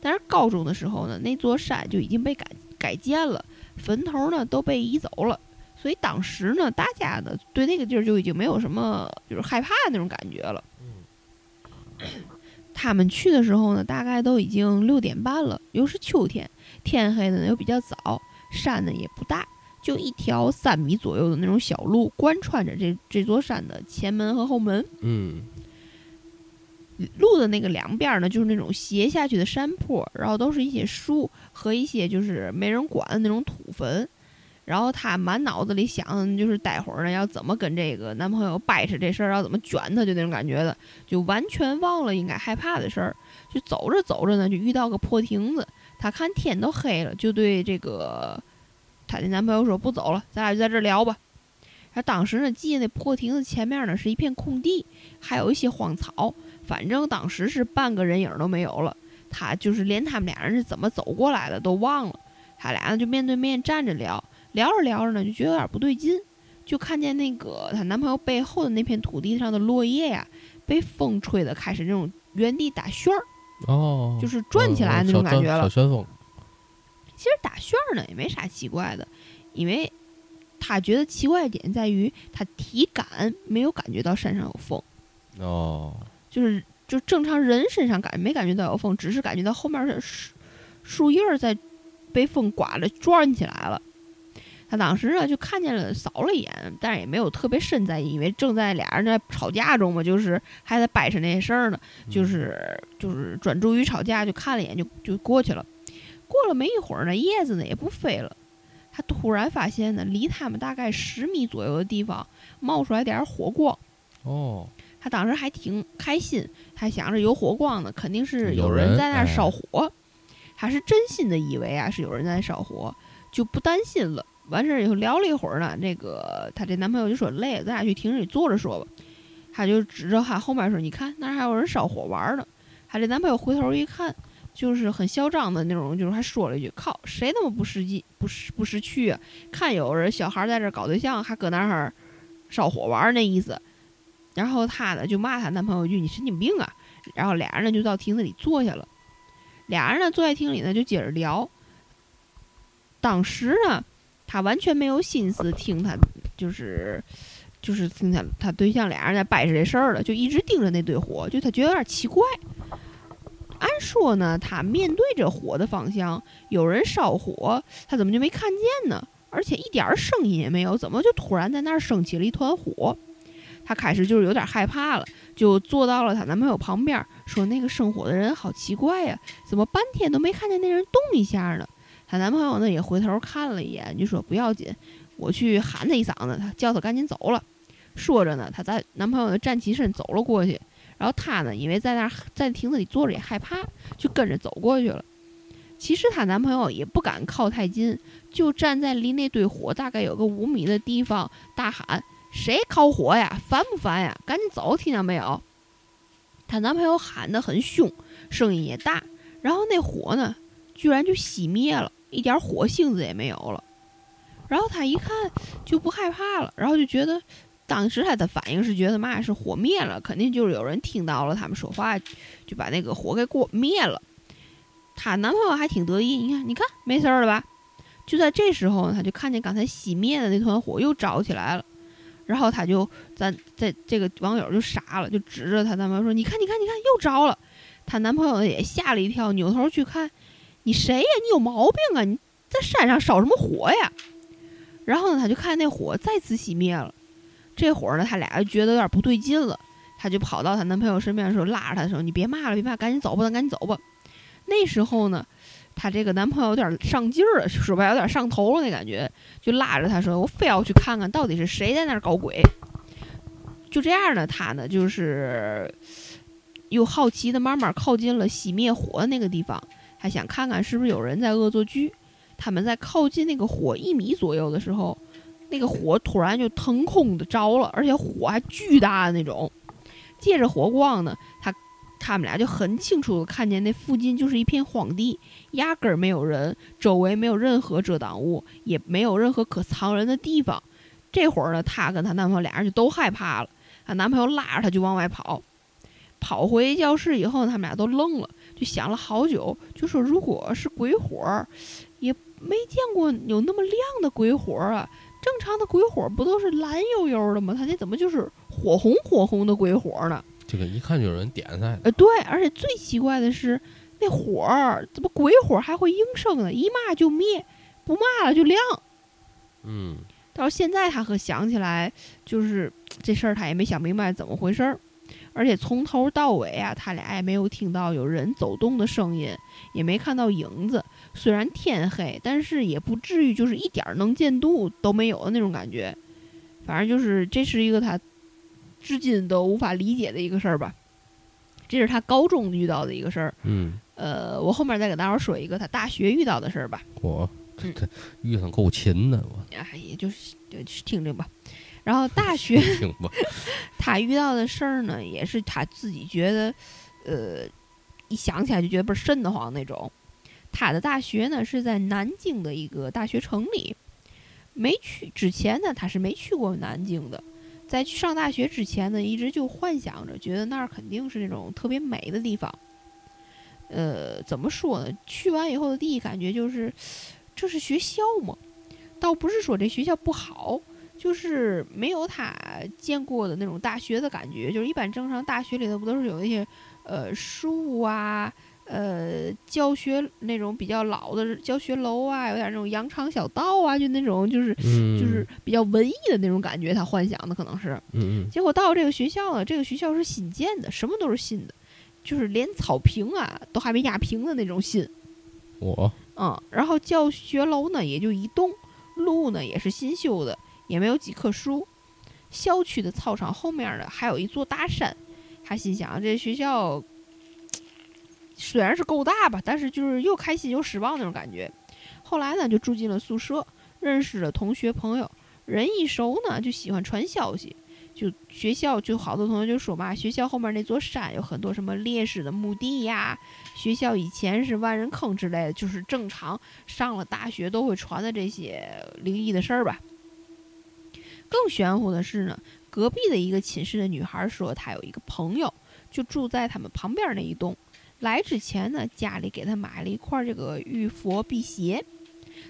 [SPEAKER 1] 但是高中的时候呢，那座山就已经被改改建了，坟头呢都被移走了。所以当时呢，大家呢对那个地儿就已经没有什么就是害怕的那种感觉了。他们去的时候呢，大概都已经六点半了，又是秋天，天黑的呢又比较早，山呢也不大，就一条三米左右的那种小路贯穿着这这座山的前门和后门。
[SPEAKER 2] 嗯。
[SPEAKER 1] 路的那个两边呢，就是那种斜下去的山坡，然后都是一些树和一些就是没人管的那种土坟。然后她满脑子里想，就是待会儿呢要怎么跟这个男朋友掰扯这事儿，要怎么卷他，就那种感觉的，就完全忘了应该害怕的事儿。就走着走着呢，就遇到个破亭子。她看天都黑了，就对这个她的男朋友说：“不走了，咱俩就在这聊吧。”她当时呢，记得那破亭子前面呢是一片空地，还有一些荒草。反正当时是半个人影都没有了，他就是连他们俩人是怎么走过来的都忘了。他俩呢就面对面站着聊，聊着聊着呢就觉得有点不对劲，就看见那个她男朋友背后的那片土地上的落叶呀，被风吹的开始那种原地打旋儿，
[SPEAKER 2] 哦，
[SPEAKER 1] 就是转起来那种感觉了。
[SPEAKER 2] 小旋风。
[SPEAKER 1] 其实打旋儿呢也没啥奇怪的，因为他觉得奇怪的点在于他体感没有感觉到山上有风。
[SPEAKER 2] 哦。
[SPEAKER 1] 就是就正常人身上感没感觉到有风，只是感觉到后面的树树叶在被风刮着转起来了。他当时呢就看见了，扫了一眼，但是也没有特别深在意，因为正在俩人在吵架中嘛，就是还在掰扯那些事儿呢，就是就是专注于吵架，就看了一眼就就过去了。过了没一会儿呢，叶子呢也不飞了，他突然发现呢，离他们大概十米左右的地方冒出来点火光。
[SPEAKER 2] 哦。
[SPEAKER 1] 他当时还挺开心，还想着有火光呢，肯定是有人在那儿烧火。他是真心的以为啊是有人在烧火，就不担心了。完事儿以后聊了一会儿呢，那个她这男朋友就说累，咱俩去亭子里坐着说吧。她就指着她后面说：“你看，那儿还有人烧火玩呢。”她这男朋友回头一看，就是很嚣张的那种，就是还说了一句：“靠，谁那么不识际，不识不识趣啊？看有人小孩在这搞对象，还搁那儿烧火玩那意思。”然后她呢就骂她男朋友一句：“你神经病啊！”然后俩人呢就到亭子里坐下了。俩人呢坐在亭里呢就接着聊。当时呢，她完全没有心思听他，就是就是听他他对象俩人在掰扯这事儿了，就一直盯着那堆火，就她觉得有点奇怪。按说呢，她面对着火的方向，有人烧火，她怎么就没看见呢？而且一点儿声音也没有，怎么就突然在那儿升起了一团火？她开始就是有点害怕了，就坐到了她男朋友旁边，说：“那个生火的人好奇怪呀，怎么半天都没看见那人动一下呢？”她男朋友呢也回头看了一眼，就说：“不要紧，我去喊他一嗓子，他叫他赶紧走了。”说着呢，她在男朋友呢站起身走了过去，然后她呢因为在那在亭子里坐着也害怕，就跟着走过去了。其实她男朋友也不敢靠太近，就站在离那堆火大概有个五米的地方大喊。谁烤火呀？烦不烦呀？赶紧走，听见没有？她男朋友喊得很凶，声音也大，然后那火呢，居然就熄灭了，一点火性子也没有了。然后她一看就不害怕了，然后就觉得，当时她的反应是觉得嘛是火灭了，肯定就是有人听到了他们说话，就把那个火给过灭了。她男朋友还挺得意，你看，你看，没事儿了吧？就在这时候呢，她就看见刚才熄灭的那团火又着起来了。然后她就咱在这个网友就傻了，就指着她男朋友说：“你看，你看，你看，又着了。”她男朋友也吓了一跳，扭头去看，你谁呀？你有毛病啊？你在山上烧什么火呀？然后呢，他就看那火再次熄灭了。这会儿呢，他俩就觉得有点不对劲了，他就跑到她男朋友身边的时候，拉着他说：“你别骂了，别骂，赶紧走吧，咱赶紧走吧。”那时候呢，她这个男朋友有点上劲儿了，说白有点上头了那感觉，就拉着她说：“我非要去看看到底是谁在那儿搞鬼。”就这样呢，他呢就是又好奇的慢慢靠近了熄灭火的那个地方，想看看是不是有人在恶作剧。他们在靠近那个火一米左右的时候，那个火突然就腾空的着了，而且火还巨大的那种。借着火光呢，他他们俩就很清楚的看见那附近就是一片荒地，压根儿没有人，周围没有任何遮挡物，也没有任何可藏人的地方。这会儿呢，她跟她男朋友俩人就都害怕了，她男朋友拉着她就往外跑。跑回教室以后，他们俩都愣了，就想了好久，就说如果是鬼火，也没见过有那么亮的鬼火啊。正常的鬼火不都是蓝油油的吗？他这怎么就是火红火红的鬼火呢？
[SPEAKER 2] 这个一看就有人点在。
[SPEAKER 1] 呃，对，而且最奇怪的是，那火儿怎么鬼火还会应声呢？一骂就灭，不骂了就亮。
[SPEAKER 2] 嗯，
[SPEAKER 1] 到现在他可想起来，就是这事儿他也没想明白怎么回事儿，而且从头到尾啊，他俩也没有听到有人走动的声音，也没看到影子。虽然天黑，但是也不至于就是一点能见度都没有的那种感觉。反正就是这是一个他至今都无法理解的一个事儿吧。这是他高中遇到的一个事儿。
[SPEAKER 2] 嗯，
[SPEAKER 1] 呃，我后面再给大伙儿说一个他大学遇到的事儿吧。
[SPEAKER 2] 我
[SPEAKER 1] 嗯
[SPEAKER 2] 这这遇上够勤的，我
[SPEAKER 1] 哎，也就是就听听吧。然后大学。他遇到的事儿呢，也是他自己觉得，呃，一想起来就觉得倍儿瘆得慌那种。他的大学呢是在南京的一个大学城里，没去之前呢他是没去过南京的，在去上大学之前呢，一直就幻想着，觉得那儿肯定是那种特别美的地方。呃，怎么说呢？去完以后的第一感觉就是，这是学校吗？倒不是说这学校不好，就是没有他见过的那种大学的感觉。就是一般正常大学里头不都是有那些呃树啊，呃教学那种比较老的教学楼啊，有点那种羊肠小道啊，就那种就是
[SPEAKER 2] 嗯，
[SPEAKER 1] 就是比较文艺的那种感觉。他幻想的可能是，结果到这个学校呢，这个学校是新建的，什么都是新的，就是连草坪啊都还没压平的那种新。
[SPEAKER 2] 我
[SPEAKER 1] 嗯，然后教学楼呢也就一栋，路呢也是新修的，也没有几棵树。校区的操场后面呢还有一座大山，他心想这学校虽然是够大吧，但是就是又开心又失望那种感觉。后来呢就住进了宿舍，认识了同学朋友，人一熟呢就喜欢传消息。就学校就好多同学就说嘛，学校后面那座山有很多什么烈士的墓地呀，学校以前是万人坑之类的，就是正常上了大学都会传的这些灵异的事儿吧。更玄乎的是呢，隔壁的一个寝室的女孩说，她有一个朋友就住在他们旁边那一栋。来之前呢，家里给她买了一块这个玉佛辟邪。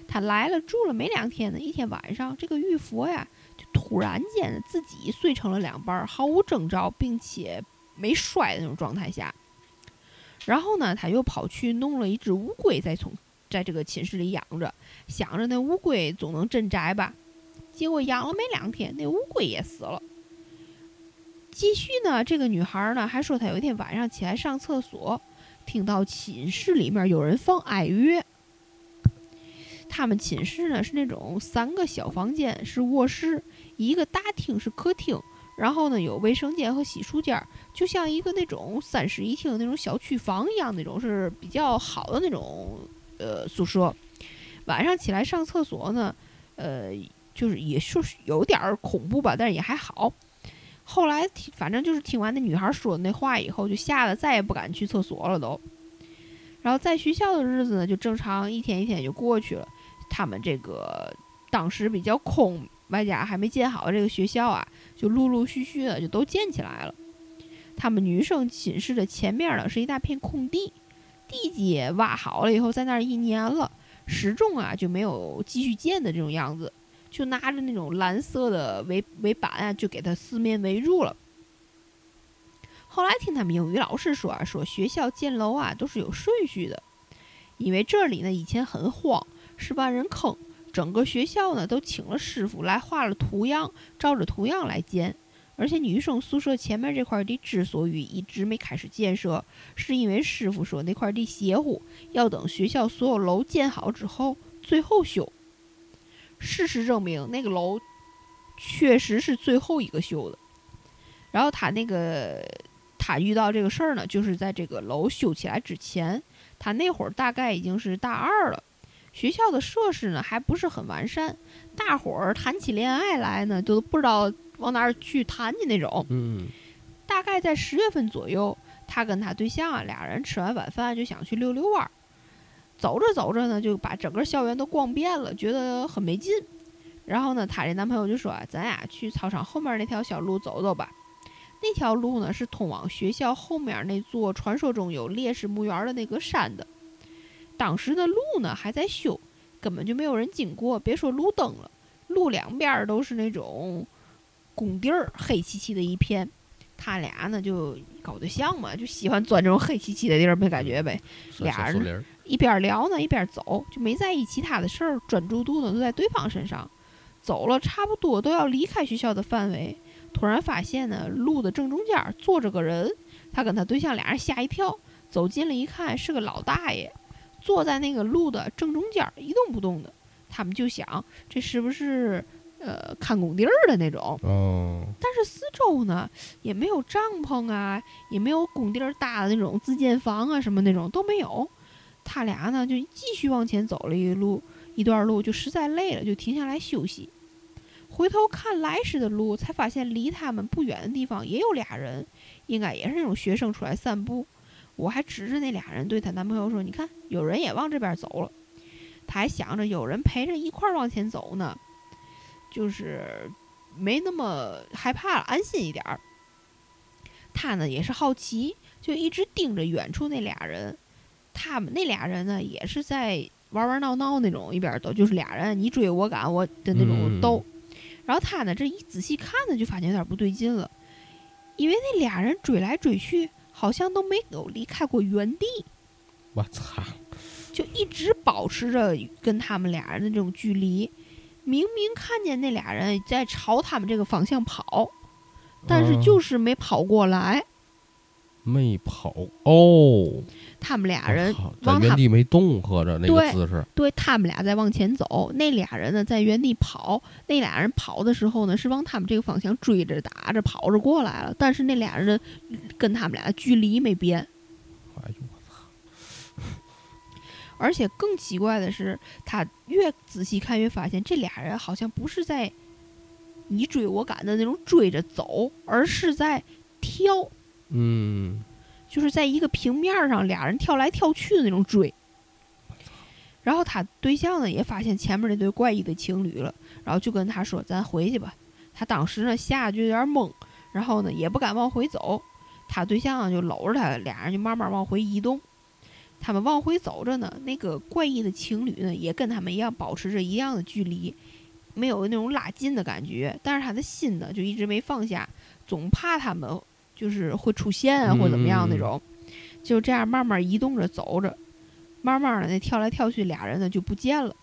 [SPEAKER 1] 她来了住了没两天呢，一天晚上，这个玉佛呀，就突然间自己碎成了两半，毫无征兆，并且没摔的那种状态下。然后呢，他又跑去弄了一只乌龟，在从在这个寝室里养着，想着那乌龟总能镇宅吧。结果养了没两天，那乌龟也死了。继续呢，这个女孩呢还说，她有一天晚上起来上厕所，听到寝室里面有人放哀乐。他们寝室呢是那种三个小房间，是卧室，一个大厅是客厅，然后呢有卫生间和洗漱间，就像一个那种三室一厅那种小区房一样，那种是比较好的那种呃宿舍。晚上起来上厕所呢，呃，就是也是有点儿恐怖吧，但是也还好。后来反正就是听完那女孩说的那话以后，就吓得再也不敢去厕所了都。然后在学校的日子呢，就正常一天一天就过去了。他们这个当时比较空，外加还没建好这个学校啊，就陆陆续续的就都建起来了。他们女生寝室的前面呢是一大片空地，地基挖好了以后，在那儿一年了，始终啊就没有继续建的这种样子，就拿着那种蓝色的围围板啊，就给它四面围住了。后来听他们英语老师说啊，说学校建楼啊都是有顺序的，因为这里呢以前很荒，是万人坑，整个学校呢都请了师傅来画了图样，照着图样来建。而且女生宿舍前面这块地之所以一直没开始建设，是因为师傅说那块地邪乎，要等学校所有楼建好之后最后修。事实证明，那个楼确实是最后一个修的。然后他那个他遇到这个事儿呢，就是在这个楼修起来之前，他那会儿大概已经是大二了，学校的设施呢还不是很完善，大伙儿谈起恋爱来呢都不知道。往哪儿去谈去那种？
[SPEAKER 2] 嗯，
[SPEAKER 1] 大概在十月份左右，他跟他对象啊，俩人吃完晚饭就想去溜溜弯儿。走着走着呢，就把整个校园都逛遍了，觉得很没劲。然后呢，她这男朋友就说：“咱俩去操场后面那条小路走走吧。”那条路呢，是通往学校后面那座传说中有烈士墓园的那个山的。当时的路呢还在修，根本就没有人经过，别说路灯了，路两边都是那种。工地儿黑漆漆的一片，他俩呢就搞对象嘛，就喜欢钻这种黑漆漆的地儿，没感觉呗。俩人一边聊呢一边走，就没在意其他的事儿，专注度呢都在对方身上。走了差不多都要离开学校的范围，突然发现呢路的正中间坐着个人，他跟他对象俩人吓一跳，走近了一看是个老大爷，坐在那个路的正中间一动不动的。他们就想这是不是？呃，看工地儿的那种，但是四周呢也没有帐篷啊，也没有工地儿搭的那种自建房啊，什么那种都没有。他俩呢就继续往前走了一路一段路，就实在累了，就停下来休息。回头看来时的路，才发现离他们不远的地方也有俩人，应该也是那种学生出来散步。我还指着那俩人对她男朋友说：“你看，有人也往这边走了。”他还想着有人陪着一块儿往前走呢。就是没那么害怕了，安心一点儿。他呢也是好奇，就一直盯着远处那俩人。他们那俩人呢也是在玩玩闹闹那种，一边斗，就是俩人你追我赶我的那种斗。然后他呢这一仔细看呢，就发现有点不对劲了，因为那俩人追来追去，好像都没有离开过原地。
[SPEAKER 2] 我操！
[SPEAKER 1] 就一直保持着跟他们俩人的这种距离。明明看见那俩人在朝他们这个方向跑，但是就是没跑过来。
[SPEAKER 2] 没跑哦。
[SPEAKER 1] 他们俩人
[SPEAKER 2] 在原地没动，合着那个姿势。
[SPEAKER 1] 对他们俩在往前走，那俩人呢在原地跑。那俩人跑的时候呢，是往他们这个方向追着打着跑着过来了。但是那俩人跟他们俩的距离没变。而且更奇怪的是，他越仔细看越发现，这俩人好像不是在你追我赶的那种追着走，而是在跳。
[SPEAKER 2] 嗯，
[SPEAKER 1] 就是在一个平面上，俩人跳来跳去的那种追。然后他对象呢也发现前面那对怪异的情侣了，然后就跟他说：“咱回去吧。”他当时呢吓得就有点懵，然后呢也不敢往回走。他对象就搂着他，俩人就慢慢往回移动。他们往回走着呢，那个怪异的情侣呢，也跟他们一样保持着一样的距离，没有那种拉近的感觉。但是他的心呢，就一直没放下，总怕他们就是会出现啊，或怎么样那种。就这样慢慢移动着走着，慢慢的那跳来跳去俩人呢就不见了。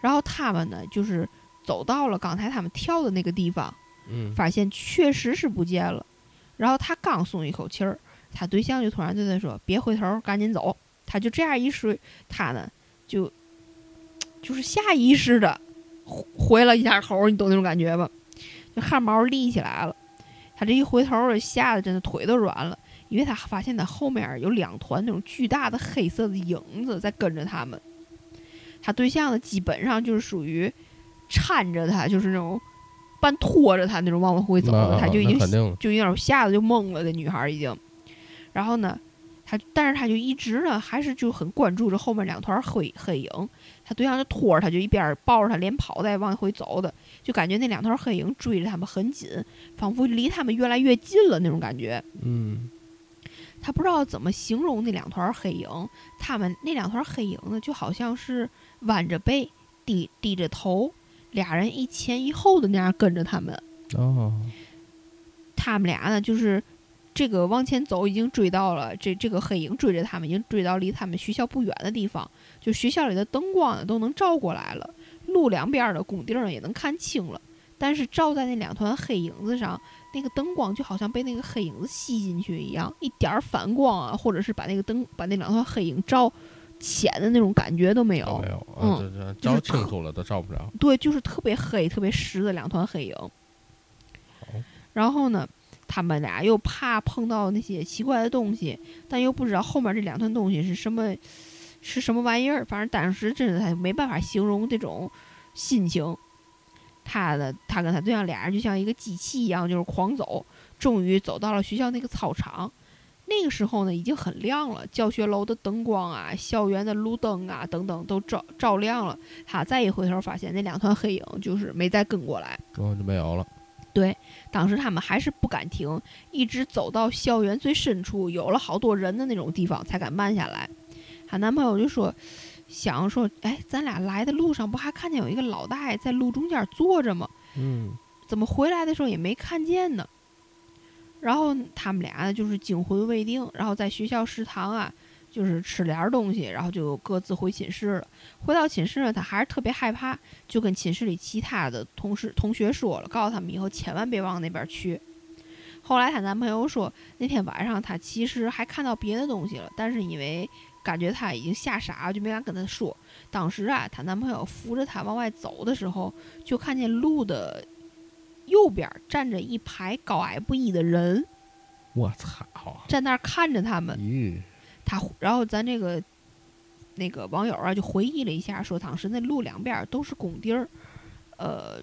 [SPEAKER 1] 然后他们呢，就是走到了刚才他们跳的那个地方，发现确实是不见了。然后他刚松一口气儿。他对象就突然对他说：“别回头，赶紧走。”他就这样一说，他呢就就是下意识的回了一下头，你懂那种感觉吧？就汗毛立起来了。他这一回头，吓得真的腿都软了，因为他发现他后面有两团那种巨大的黑色的影子在跟着他们。他对象呢，基本上就是属于搀着他，就是那种半拖着他那种往回走的，他就已经就有点吓得就懵了，这女孩儿已经。然后呢，他但是他就一直呢还是就很关注着后面两团黑黑影，他对象就拖着他，就一边儿抱着他，连跑带往回走的，就感觉那两团黑影追着他们很紧，仿佛离他们越来越近了那种感觉。
[SPEAKER 2] 嗯
[SPEAKER 1] 他不知道怎么形容那两团黑影，他们那两团黑影呢，就好像是弯着背、低低着头，俩人一前一后的那样跟着他们。
[SPEAKER 2] 哦
[SPEAKER 1] 他们俩呢，就是这个往前走，已经追到了这这个黑影追着他们，已经追到离他们学校不远的地方。就学校里的灯光呢都能照过来了，路两边的工地儿也能看清了。但是照在那两团黑影子上，那个灯光就好像被那个黑影子吸进去一样，一点儿反光啊，或者是把那个灯把那两团黑影照浅的那种感觉都没有。
[SPEAKER 2] 没有，啊
[SPEAKER 1] 嗯
[SPEAKER 2] 照清楚了都照不着。
[SPEAKER 1] 对，就是特别黑、特别实的两团黑影。然后呢，他们俩又怕碰到那些奇怪的东西，但又不知道后面这两团东西是什么，是什么玩意儿。反正当时真的他没办法形容这种心情。他的他跟他对象俩人就像一个机器一样，就是狂走，终于走到了学校那个操场。那个时候呢，已经很亮了，教学楼的灯光啊，校园的路灯啊，等等都照照亮了。他再一回头，发现那两团黑影就是没再跟过来。
[SPEAKER 2] 哦，就没有了。
[SPEAKER 1] 当时他们还是不敢停，一直走到校园最深处，有了好多人的那种地方才敢慢下来。她男朋友就说，想说，哎，咱俩来的路上不还看见有一个老大爷在路中间坐着吗？
[SPEAKER 2] 嗯
[SPEAKER 1] 怎么回来的时候也没看见呢？然后他们俩呢就是惊魂未定，然后在学校食堂啊，就是吃点儿东西，然后就各自回寝室了。回到寝室呢，她还是特别害怕，就跟寝室里其他的同事同学说了，告诉他们以后千万别往那边去。后来她男朋友说，那天晚上她其实还看到别的东西了，但是因为感觉她已经吓傻了，就没敢跟她说。当时啊，她男朋友扶着她往外走的时候，就看见路的右边站着一排高矮不一的人，
[SPEAKER 2] 我操！
[SPEAKER 1] 站那儿看着他们。
[SPEAKER 2] 咦，
[SPEAKER 1] 他然后咱这个那个网友啊就回忆了一下，说当时那路两边都是工地儿，呃，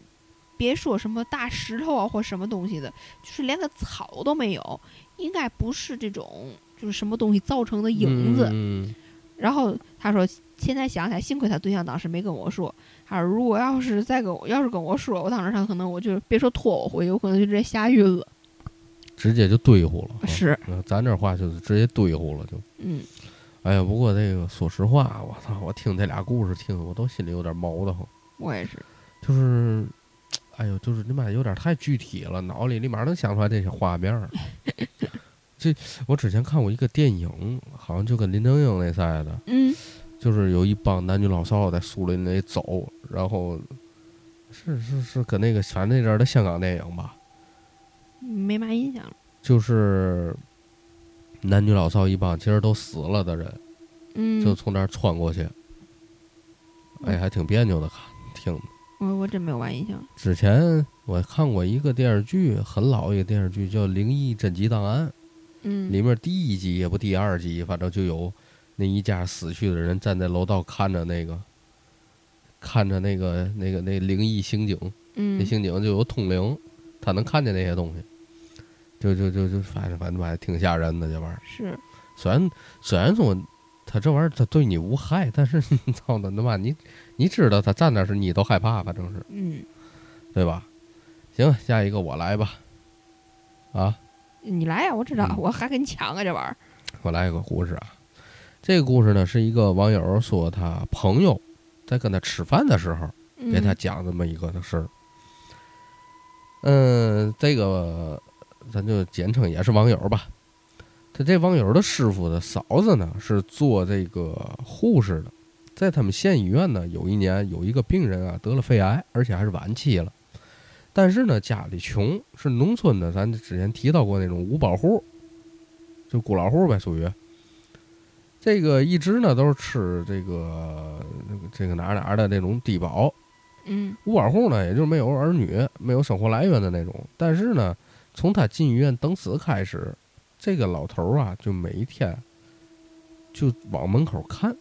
[SPEAKER 1] 别说什么大石头啊或什么东西的，就是连个草都没有，应该不是这种就是什么东西造成的影子。
[SPEAKER 2] 嗯
[SPEAKER 1] 然后他说，现在想起来，幸亏他对象当时没跟我说。他说，如果要是再跟我，要是跟我说，我当时他可能我就别说拖我回去，我可能就直接吓晕了。
[SPEAKER 2] 直接就堆乎了。
[SPEAKER 1] 是，
[SPEAKER 2] 嗯咱这话就是直接堆乎了就。
[SPEAKER 1] 嗯，
[SPEAKER 2] 哎呀，不过这个说实话，我操，我听这俩故事听得我都心里有点毛的慌。
[SPEAKER 1] 我也是。
[SPEAKER 2] 就是，哎呦，就是你妈有点太具体了，脑里立马能想出来这些画面。这我之前看过一个电影，好像就跟林正英那赛的，
[SPEAKER 1] 嗯，
[SPEAKER 2] 就是有一帮男女老少在树林里走，然后是是是跟那个反正那阵儿的香港电影吧，
[SPEAKER 1] 没嘛印象了。
[SPEAKER 2] 就是男女老少一帮其实都死了的人，
[SPEAKER 1] 嗯，
[SPEAKER 2] 就从那儿穿过去，哎，还挺别扭的看听的。
[SPEAKER 1] 我我真没有嘛印象。
[SPEAKER 2] 之前我看过一个电视剧，很老一个电视剧，叫《灵异侦缉档案》，
[SPEAKER 1] 嗯，
[SPEAKER 2] 里面第一集也不第二集，反正就有那一家死去的人站在楼道看着那个，看着那个那个那灵异刑警，
[SPEAKER 1] 嗯
[SPEAKER 2] 那刑警就有通灵，他能看见那些东西，就就就就反正反正还挺吓人的这玩意儿。
[SPEAKER 1] 是，
[SPEAKER 2] 虽然虽然说他这玩意儿他对你无害，但是你操的他妈你你知道他站那时你都害怕，反正是
[SPEAKER 1] 嗯，
[SPEAKER 2] 对吧？行，下一个我来吧。啊，
[SPEAKER 1] 你来呀，我知道，
[SPEAKER 2] 嗯
[SPEAKER 1] 我还跟你抢啊，这玩意儿。
[SPEAKER 2] 我来一个故事啊。这个故事呢，是一个网友说他朋友在跟他吃饭的时候给他
[SPEAKER 1] 嗯
[SPEAKER 2] 讲这么一个的事儿。嗯，这个咱就简称也是网友吧。他这网友的师傅的嫂子呢，是做这个护士的，在他们县医院呢，有一年有一个病人啊得了肺癌，而且还是晚期了。但是呢，家里穷，是农村的，咱之前提到过那种五保户，就孤老户呗，属于。这个一直呢都是吃这个那个这个哪儿哪儿的那种低保，
[SPEAKER 1] 嗯
[SPEAKER 2] 五保户呢，也就是没有儿女、没有生活来源的那种。但是呢，从他进医院等死开始，这个老头儿啊，就每一天就往门口看。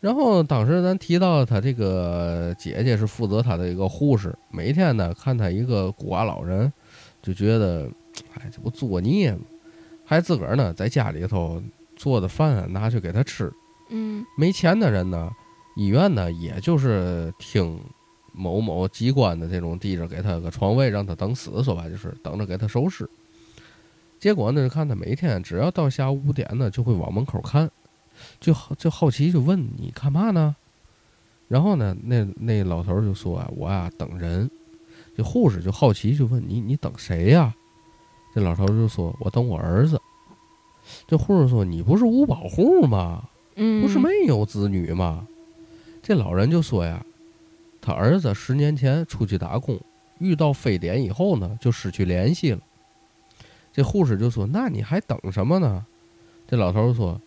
[SPEAKER 2] 然后当时咱提到他这个姐姐是负责他的一个护士，每天呢看他一个孤寡老人，就觉得，哎，这不作孽吗？还自个儿呢在家里头做的饭啊拿去给他吃。
[SPEAKER 1] 嗯
[SPEAKER 2] 没钱的人呢，医院呢也就是听某某机关的这种地址给他个床位，让他等死，说白就是等着给他收尸。结果呢，就看他每天只要到下午五点呢，就会往门口看，就好就好奇就问你干嘛呢？然后呢，那那老头儿就说啊，我啊等人。这护士就好奇就问你，你等谁呀？这老头儿就说，我等我儿子。这护士说，你不是五保户吗？
[SPEAKER 1] 嗯，
[SPEAKER 2] 不是没有子女吗？这老人就说呀，他儿子十年前出去打工，遇到非典以后呢，就失去联系了。这护士就说：“那你还等什么呢？”这老头说：“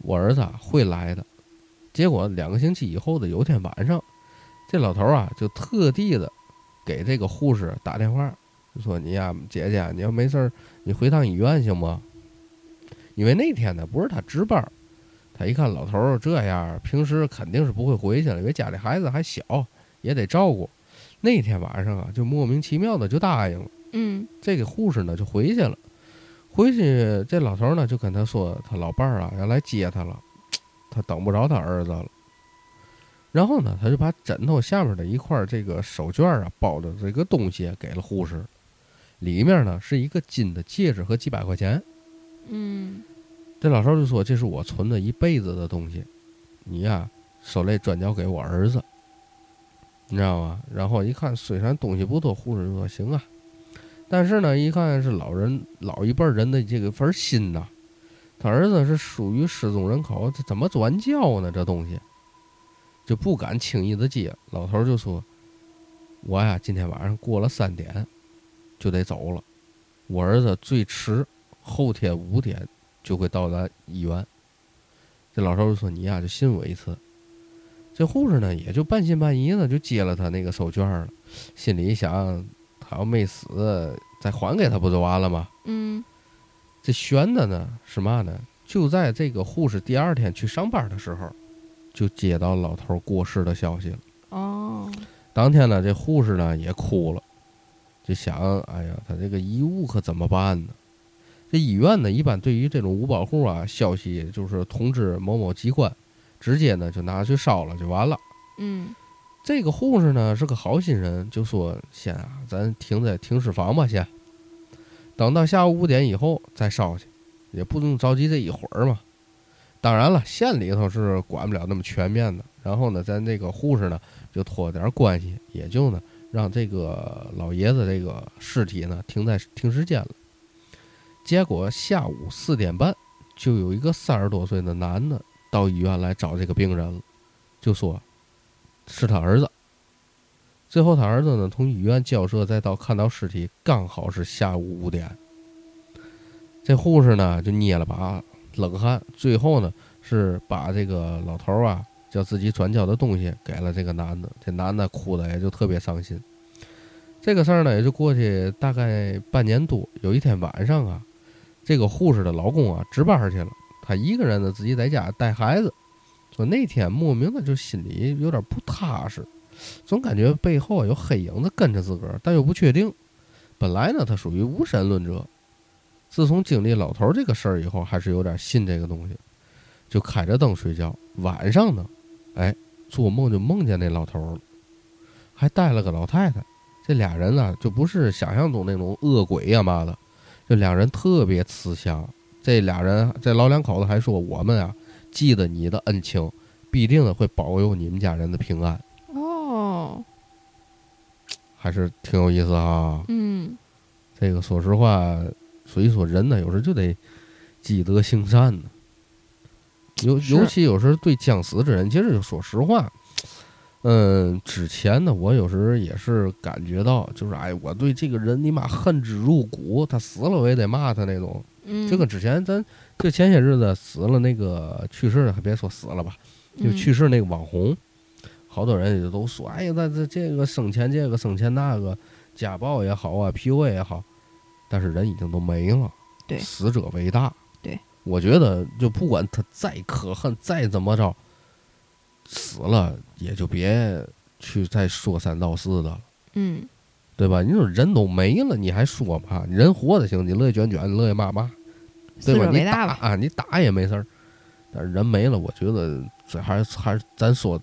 [SPEAKER 2] 我儿子会来的。”结果两个星期以后的有天晚上，这老头啊就特地的给这个护士打电话，就说：“你呀，姐姐，你要没事儿，你回趟医院行不？因为那天呢不是他值班，他一看老头这样，平时肯定是不会回去了，因为家里孩子还小，也得照顾。那天晚上啊，就莫名其妙的就答应了。
[SPEAKER 1] 嗯
[SPEAKER 2] 这个护士呢就回去了，回去这老头儿呢就跟他说，他老伴儿啊要来接他了，他等不着他儿子了。然后呢，他就把枕头下面的一块这个手绢啊包的这个东西给了护士，里面呢是一个金的戒指和几百块钱。
[SPEAKER 1] 嗯
[SPEAKER 2] 这老头儿就说：“这是我存的一辈子的东西，你呀手累转交给我儿子，你知道吗？”然后一看，虽然东西不多，护士说：“行啊。”但是呢，一看是老人老一辈人的这个份心呐，他儿子是属于失踪人口，这怎么转交呢？这东西就不敢轻易的接。老头就说：“我呀，今天晚上过了三点就得走了，我儿子最迟后天五点。”就会到达医院。这老头就说：“你呀，就信我一次。”这护士呢，也就半信半疑的就接了他那个手绢了，心里想：他要没死，再还给他不就完了吗？
[SPEAKER 1] 嗯
[SPEAKER 2] 这悬的呢是嘛呢？就在这个护士第二天去上班的时候，就接到老头过世的消息了。
[SPEAKER 1] 哦
[SPEAKER 2] 当天呢，这护士呢也哭了，就想：哎呀，他这个遗物可怎么办呢？这医院呢，一般对于这种五保户啊，消息就是通知某某机关，直接呢就拿去烧了就完了。
[SPEAKER 1] 嗯
[SPEAKER 2] 这个护士呢是个好心人，就说先啊，咱停在停尸房吧，先，等到下午五点以后再烧去，也不用着急这一会儿嘛。当然了，县里头是管不了那么全面的。然后呢，咱这个护士呢就托点关系，也就呢让这个老爷子这个尸体呢停在停尸间了。结果下午四点半，就有一个三十多岁的男的到医院来找这个病人了，就说是他儿子。最后他儿子呢从医院交涉再到看到尸体，刚好是下午五点。这护士呢就捏了把冷汗，最后呢是把这个老头啊叫自己转交的东西给了这个男的，这男的哭的也就特别伤心。这个事儿呢也就过去大概半年多，有一天晚上啊。这个护士的老公啊，值班去了，他一个人呢，自己在家带孩子。说那天莫名的就心里有点不踏实，总感觉背后有黑影子跟着自个儿，但又不确定。本来呢，他属于无神论者，自从经历老头这个事儿以后，还是有点信这个东西，就开着灯睡觉。晚上呢，哎，做梦就梦见那老头了，还带了个老太太。这俩人呢，就不是想象中那种恶鬼呀嘛的。这两人特别慈祥，这俩人这老两口子还说：“我们啊，记得你的恩情，必定的会保佑你们家人的平安。
[SPEAKER 1] 哦，”
[SPEAKER 2] 还是挺有意思啊。
[SPEAKER 1] 嗯
[SPEAKER 2] 这个说实话，所以说人呢，有时就得积德行善呢。尤尤其有时对将死之人，其实就说实话，嗯，之前呢，我有时也是感觉到，就是哎，我对这个人你妈恨之入骨，他死了我也得骂他那种。
[SPEAKER 1] 嗯，
[SPEAKER 2] 就跟之前咱就前些日子死了那个去世的，还别说死了吧，就
[SPEAKER 1] 嗯。
[SPEAKER 2] 去世那个网红，好多人也就都说，哎呀，那这这个生前这个生前那个家暴也好啊，PUA 也好，但是人已经都没了，
[SPEAKER 1] 对
[SPEAKER 2] 死者为大，
[SPEAKER 1] 对，
[SPEAKER 2] 我觉得就不管他再可恨再怎么着，死了也就别去再说三道四的了，
[SPEAKER 1] 嗯，
[SPEAKER 2] 对吧？你说人都没了，你还说嘛？人活着行，你乐意卷卷，乐意骂骂，对吧？你打啊，你打也没事儿。但是人没了，我觉得这还是还是咱说，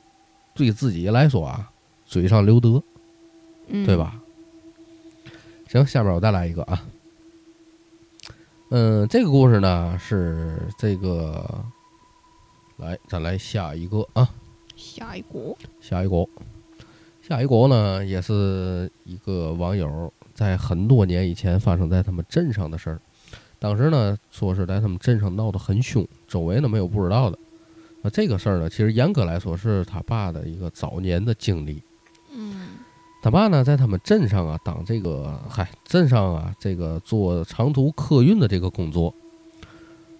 [SPEAKER 2] 对自己来说啊，嘴上留德，对吧？行，下面我再来一个啊。嗯，这个故事呢是这个，来，再来下一个啊。
[SPEAKER 1] 下一个，
[SPEAKER 2] 下一个，下一个呢，也是一个网友在很多年以前发生在他们镇上的事儿。当时呢，说是在他们镇上闹得很凶，周围呢没有不知道的。那这个事儿呢，其实严格来说是他爸的一个早年的经历。
[SPEAKER 1] 嗯，
[SPEAKER 2] 他爸呢在他们镇上啊当这个嗨镇上啊这个做长途客运的这个工作，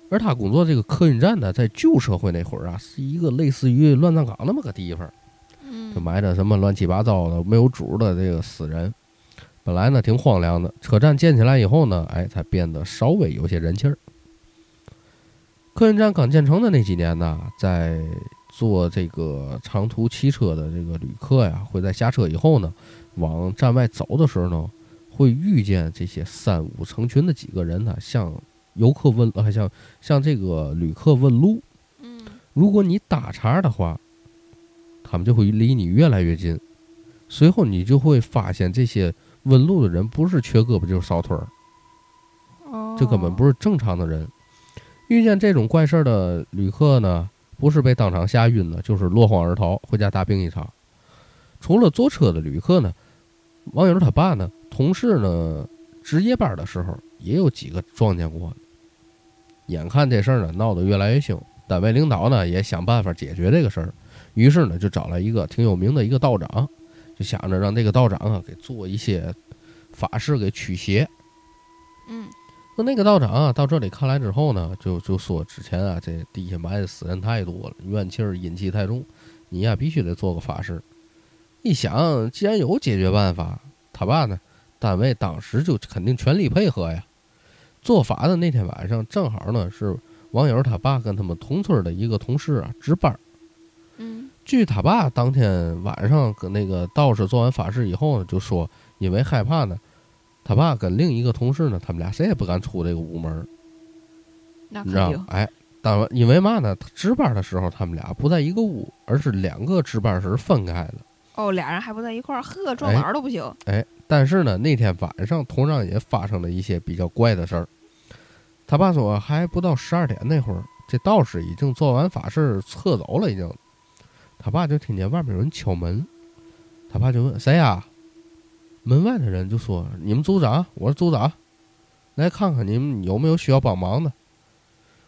[SPEAKER 2] 而他工作这个客运站呢，在旧社会那会儿啊，是一个类似于乱葬岗那么个地方，就埋着什么乱七八糟的没有主的这个死人。本来呢挺荒凉的，车站建起来以后呢，哎，才变得稍微有些人气儿。客运站刚建成的那几年呢，在坐这个长途汽车的这个旅客呀，会在下车以后呢，往站外走的时候呢，会遇见这些三五成群的几个人呢，向游客问，还向向这个旅客问路。
[SPEAKER 1] 嗯，
[SPEAKER 2] 如果你打岔的话，他们就会离你越来越近，随后你就会发现这些。问路的人不是缺胳膊就是少腿儿，这根本不是正常的人。遇见这种怪事儿的旅客呢，不是被当场吓晕了，就是落荒而逃，回家大病一场。除了坐车的旅客呢，网友他爸呢，同事呢，值夜班的时候也有几个撞见过。眼看这事儿呢闹得越来越凶，单位领导呢也想办法解决这个事儿，于是呢就找来一个挺有名的一个道长。就想着让那个道长啊给做一些法事给驱邪。
[SPEAKER 1] 嗯，
[SPEAKER 2] 那那个道长啊到这里看来之后呢，就就说之前啊这地下埋的死人太多了，怨气儿阴气太重，你呀必须得做个法事。一想，既然有解决办法，他爸呢单位当时就肯定全力配合呀。做法的那天晚上正好呢是网友他爸跟他们同村的一个同事啊值班。
[SPEAKER 1] 嗯。
[SPEAKER 2] 据他爸当天晚上跟那个道士做完法事以后呢，就说因为害怕呢，他爸跟另一个同事呢，他们俩谁也不敢出这个屋门。你知道？哎，当因为嘛呢？值班的时候他们俩不在一个屋，而是两个值班室分开的。
[SPEAKER 1] 哦，俩人还不在一块儿，呵，撞哪儿都不行。
[SPEAKER 2] 哎，但是呢，那天晚上同样也发生了一些比较怪的事儿。他爸说，还不到十二点那会儿，这道士已经做完法事撤走了，已经。他爸就听见外面有人敲门，他爸就问谁呀？门外的人就说：“你们组长，我是组长，来看看你们有没有需要帮忙的。”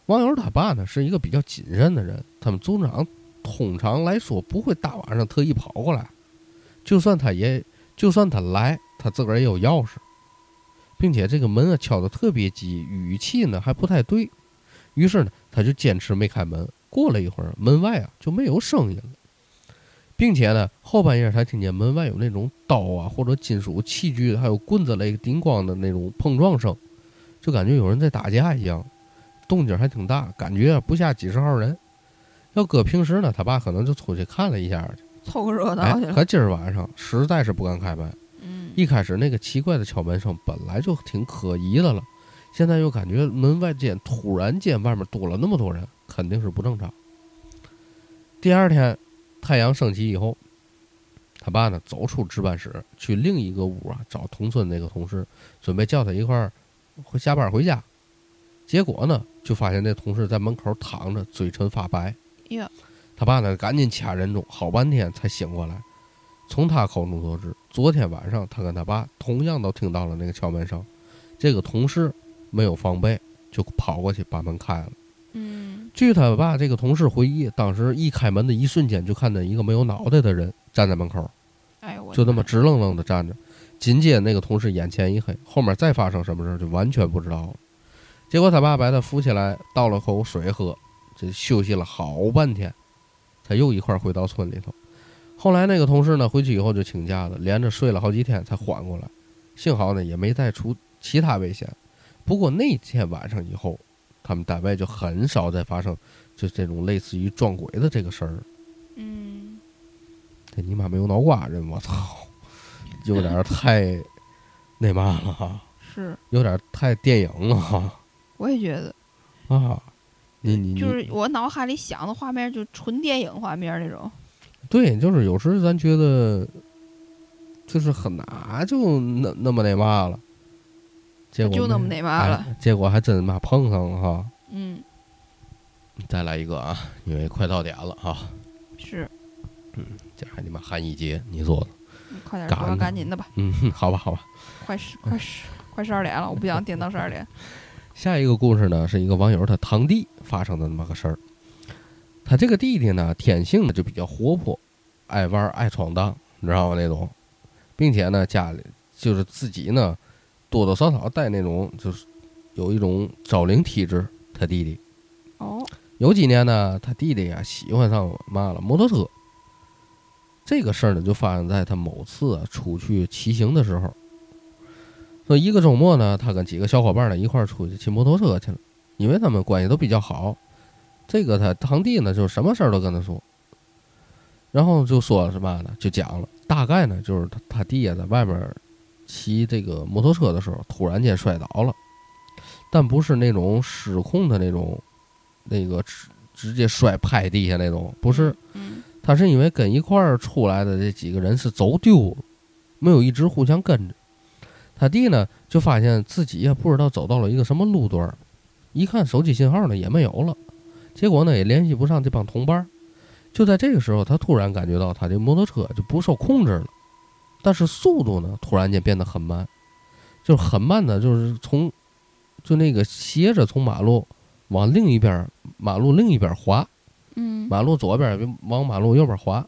[SPEAKER 2] 网友他爸呢是一个比较谨慎的人，他们组长通常来说不会大晚上特意跑过来，就算他也就算他来，他自个儿也有钥匙，并且这个门啊敲的特别急，语气呢还不太对，于是呢他就坚持没开门。过了一会儿，门外啊就没有声音了。并且呢，后半夜才听见门外有那种刀啊，或者金属器具，还有棍子类叮咣的那种碰撞声，就感觉有人在打架一样，动静还挺大，感觉不下几十号人。要搁平时呢，他爸可能就出去看了一下去，
[SPEAKER 1] 凑个热闹去
[SPEAKER 2] 可今儿晚上实在是不敢开门。
[SPEAKER 1] 嗯，
[SPEAKER 2] 一开始那个奇怪的敲门声本来就挺可疑的了，现在又感觉门外间突然间外面多了那么多人，肯定是不正常。第二天。太阳升起以后，他爸呢走出值班室，去另一个屋啊找同村那个同事，准备叫他一块儿下班回家。结果呢，就发现那同事在门口躺着，嘴唇发白。
[SPEAKER 1] 呀！
[SPEAKER 2] 他爸呢赶紧掐人中，好半天才醒过来。从他口中得知，昨天晚上他跟他爸同样都听到了那个敲门声。这个同事没有防备，就跑过去把门开了。
[SPEAKER 1] 嗯，
[SPEAKER 2] 据他爸这个同事回忆，当时一开门的一瞬间，就看见一个没有脑袋的人站在门口，
[SPEAKER 1] 哎我
[SPEAKER 2] 就那么直愣愣的站着。紧接着，那个同事眼前一黑，后面再发生什么事就完全不知道了。结果他爸把他扶起来，倒了口水喝，这休息了好半天，他又一块回到村里头。后来那个同事呢，回去以后就请假了，连着睡了好几天才缓过来，幸好呢也没再出其他危险。不过那天晚上以后。他们单位就很少再发生就这种类似于撞鬼的这个事儿。
[SPEAKER 1] 嗯。
[SPEAKER 2] 这你妈没有脑瓜人，我操，有点太那嘛了哈，
[SPEAKER 1] 是，
[SPEAKER 2] 有点太电影了哈
[SPEAKER 1] 我也觉得，
[SPEAKER 2] 啊！你你你
[SPEAKER 1] 就是我脑海里想的画面就纯电影画面那种。
[SPEAKER 2] 对，就是有时咱觉得，就是很难就那那么那嘛了，结果
[SPEAKER 1] 就那么那嘛了
[SPEAKER 2] 哎结果还真妈碰上了哈。
[SPEAKER 1] 嗯，
[SPEAKER 2] 再来一个啊，因为快到点了哈，
[SPEAKER 1] 是，嗯
[SPEAKER 2] 这还你妈寒一节，你说的，
[SPEAKER 1] 快点
[SPEAKER 2] 赶
[SPEAKER 1] 说，赶紧的吧，
[SPEAKER 2] 嗯，好吧好吧。
[SPEAKER 1] 快十快十快十二点了，我不想点到十二点。
[SPEAKER 2] 下一个故事呢，是一个网友他堂弟发生的那么个事儿。他这个弟弟呢，天性呢就比较活泼，爱玩儿爱闯荡，你知道吗？那种，并且呢，家里就是自己呢，多多少少带那种就是有一种招灵体质。他弟弟
[SPEAKER 1] 哦，
[SPEAKER 2] 有几年呢，他弟弟呀喜欢上嘛了摩托车。这个事儿呢，就发生在他某次啊出去骑行的时候。说一个周末呢，他跟几个小伙伴呢一块儿出去骑摩托车去了，因为他们关系都比较好。这个他堂弟呢，就什么事儿都跟他说，然后就说什么呢？就讲了，大概呢就是他他弟呀在外边骑这个摩托车的时候，突然间摔倒了，但不是那种失控的那种，那个直直接摔拍地下那种，不是，
[SPEAKER 1] 嗯，
[SPEAKER 2] 他是因为跟一块儿出来的这几个人是走丢了，没有一直互相跟着。他弟呢就发现自己也不知道走到了一个什么路段儿，一看手机信号呢也没有了，结果呢也联系不上这帮同伴儿。就在这个时候，他突然感觉到他这摩托车就不受控制了，但是速度呢突然间变得很慢，就是很慢的，就是从就那个斜着从马路往另一边马路另一边滑，
[SPEAKER 1] 嗯，
[SPEAKER 2] 马路左边儿往马路右边滑。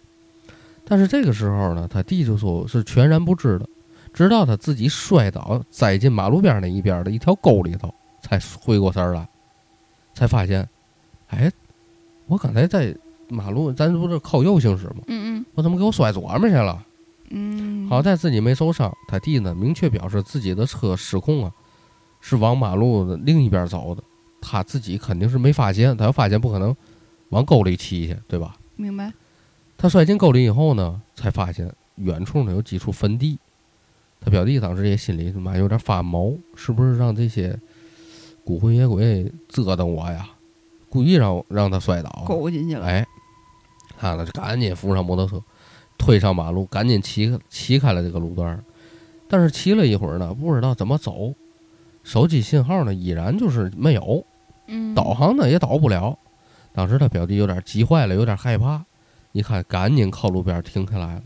[SPEAKER 2] 但是这个时候呢，他弟就说是全然不知的，直到他自己摔倒栽进马路边那一边的一条沟里头，才回过神儿来，才发现，哎，我刚才在马路，咱不是靠右行驶吗？
[SPEAKER 1] 嗯
[SPEAKER 2] 我怎么给我摔左面去了？
[SPEAKER 1] 嗯嗯，
[SPEAKER 2] 好在自己没受伤。他弟呢，明确表示自己的车失控啊，是往马路的另一边走的。他自己肯定是没发现，他要发现不可能往沟里骑去，对吧？
[SPEAKER 1] 明白。
[SPEAKER 2] 他摔进沟里以后呢，才发现远处呢有几处坟地。他表弟当时也心里他妈有点发毛，是不是让这些孤魂野鬼折腾我呀？故意让让他摔倒啊。
[SPEAKER 1] 勾进去了。
[SPEAKER 2] 哎，他呢就赶紧扶上摩托车，推上马路，赶紧骑骑开了这个路段儿。但是骑了一会儿呢，不知道怎么走，手机信号呢依然就是没有，
[SPEAKER 1] 嗯，
[SPEAKER 2] 导航呢也导不了。当时他表弟有点急坏了，有点害怕，一看赶紧靠路边停下来了。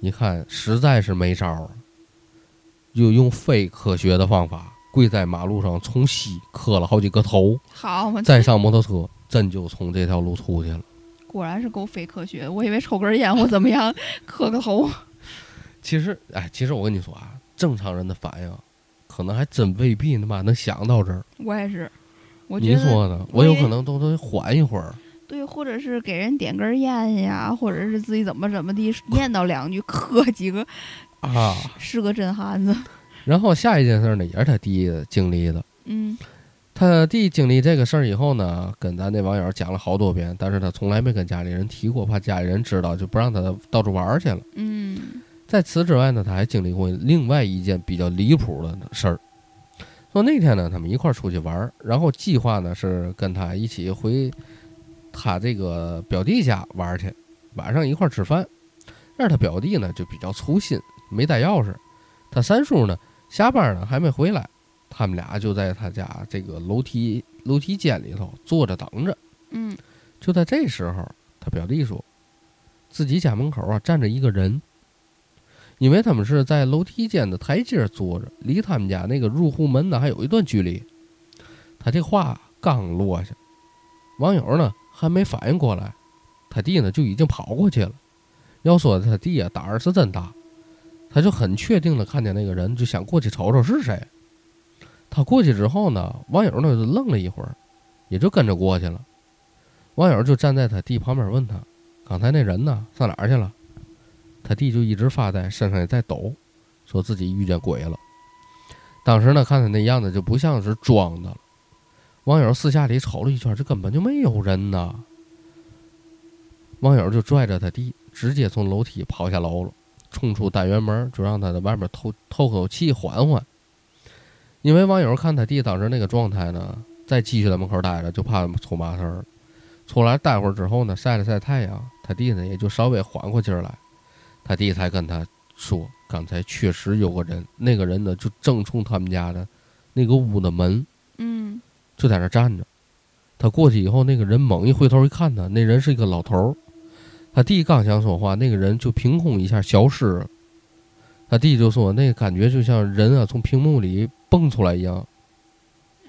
[SPEAKER 2] 一看实在是没招儿了，就用非科学的方法跪在马路上从西磕了好几个头，
[SPEAKER 1] 好嘛，
[SPEAKER 2] 再上摩托车，真就从这条路出去了。
[SPEAKER 1] 果然是够非科学。我以为抽根烟或怎么样，磕个头。
[SPEAKER 2] 其实，哎，其实我跟你说啊，正常人的反应，可能还真未必他妈能想到这儿。
[SPEAKER 1] 我也是，我觉
[SPEAKER 2] 你
[SPEAKER 1] 得
[SPEAKER 2] 说呢？
[SPEAKER 1] 我
[SPEAKER 2] 有可能都得缓一会儿。
[SPEAKER 1] 对，或者是给人点根烟呀，或者是自己怎么怎么地 念叨两句，磕几个，
[SPEAKER 2] 啊，
[SPEAKER 1] 是个真汉子。
[SPEAKER 2] 然后下一件事呢，也是他第一经历的。
[SPEAKER 1] 嗯
[SPEAKER 2] 他弟经历这个事儿以后呢，跟咱那网友讲了好多遍，但是他从来没跟家里人提过，怕家里人知道就不让他到处玩去了。
[SPEAKER 1] 嗯
[SPEAKER 2] 在此之外呢，他还经历过另外一件比较离谱的事儿。说那天呢，他们一块儿出去玩，然后计划呢是跟他一起回他这个表弟家玩去，晚上一块儿吃饭。但是他表弟呢就比较粗心，没带钥匙。他三叔呢下班呢还没回来，他们俩就在他家这个楼梯楼梯间里头坐着等着。
[SPEAKER 1] 嗯
[SPEAKER 2] 就在这时候，他表弟说，自己家门口啊站着一个人，因为他们是在楼梯间的台阶坐着，离他们家那个入户门呢还有一段距离。他这话刚落下，网友呢还没反应过来，他弟呢就已经跑过去了。要说他弟啊胆儿是真大，他就很确定的看见那个人，就想过去瞅瞅是谁。他过去之后呢，网友呢就愣了一会儿，也就跟着过去了。网友就站在他弟旁边问他：“刚才那人呢？上哪儿去了？”他弟就一直发呆，身上也在抖，说自己遇见鬼了。当时呢，看他那样子就不像是装的。网友私下里瞅了一圈，这根本就没有人呐。网友就拽着他弟直接从楼梯跑下楼了，冲出单元门，就让他在外面透透口气，缓缓。因为网友看他弟当时那个状态呢，再继续在门口待着，就怕出麻事儿。出来待会儿之后呢，晒了晒太阳，他弟呢也就稍微缓过劲儿来。他弟才跟他说，刚才确实有个人，那个人呢就正冲他们家的那个屋的门，
[SPEAKER 1] 嗯
[SPEAKER 2] 就在那站着。他过去以后，那个人猛一回头一看他，那人是一个老头儿。他弟刚想说话，那个人就凭空一下消失了。他弟就说，那个感觉就像人啊从屏幕里蹦出来一样，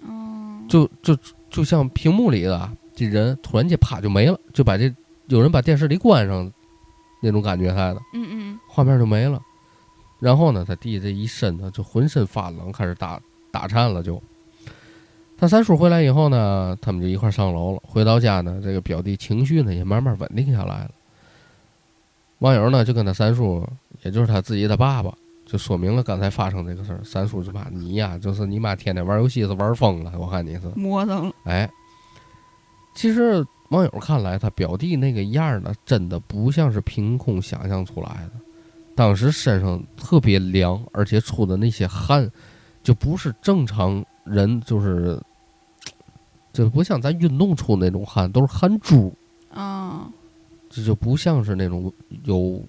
[SPEAKER 1] 哦，
[SPEAKER 2] 就就就像屏幕里的这人突然间啪就没了，就把这有人把电视里关上，那种感觉似的，
[SPEAKER 1] 嗯嗯
[SPEAKER 2] 画面就没了。然后呢，他弟这一身呢就浑身发冷，开始打打颤了就。他三叔回来以后呢，他们就一块儿上楼了。回到家呢，这个表弟情绪呢也慢慢稳定下来了。网友呢就跟他三叔，也就是他自己的爸爸，就说明了刚才发生这个事儿。三叔就骂你呀，就是你妈天天玩游戏是玩疯了，我看你是。
[SPEAKER 1] 磨蹭了，
[SPEAKER 2] 哎，其实网友看来，他表弟那个样儿呢，真的不像是凭空想象出来的。当时身上特别凉，而且出的那些汗，就不是正常人，就是就不像咱运动出那种汗，都是汗珠，
[SPEAKER 1] 啊，
[SPEAKER 2] 这就不像是那种有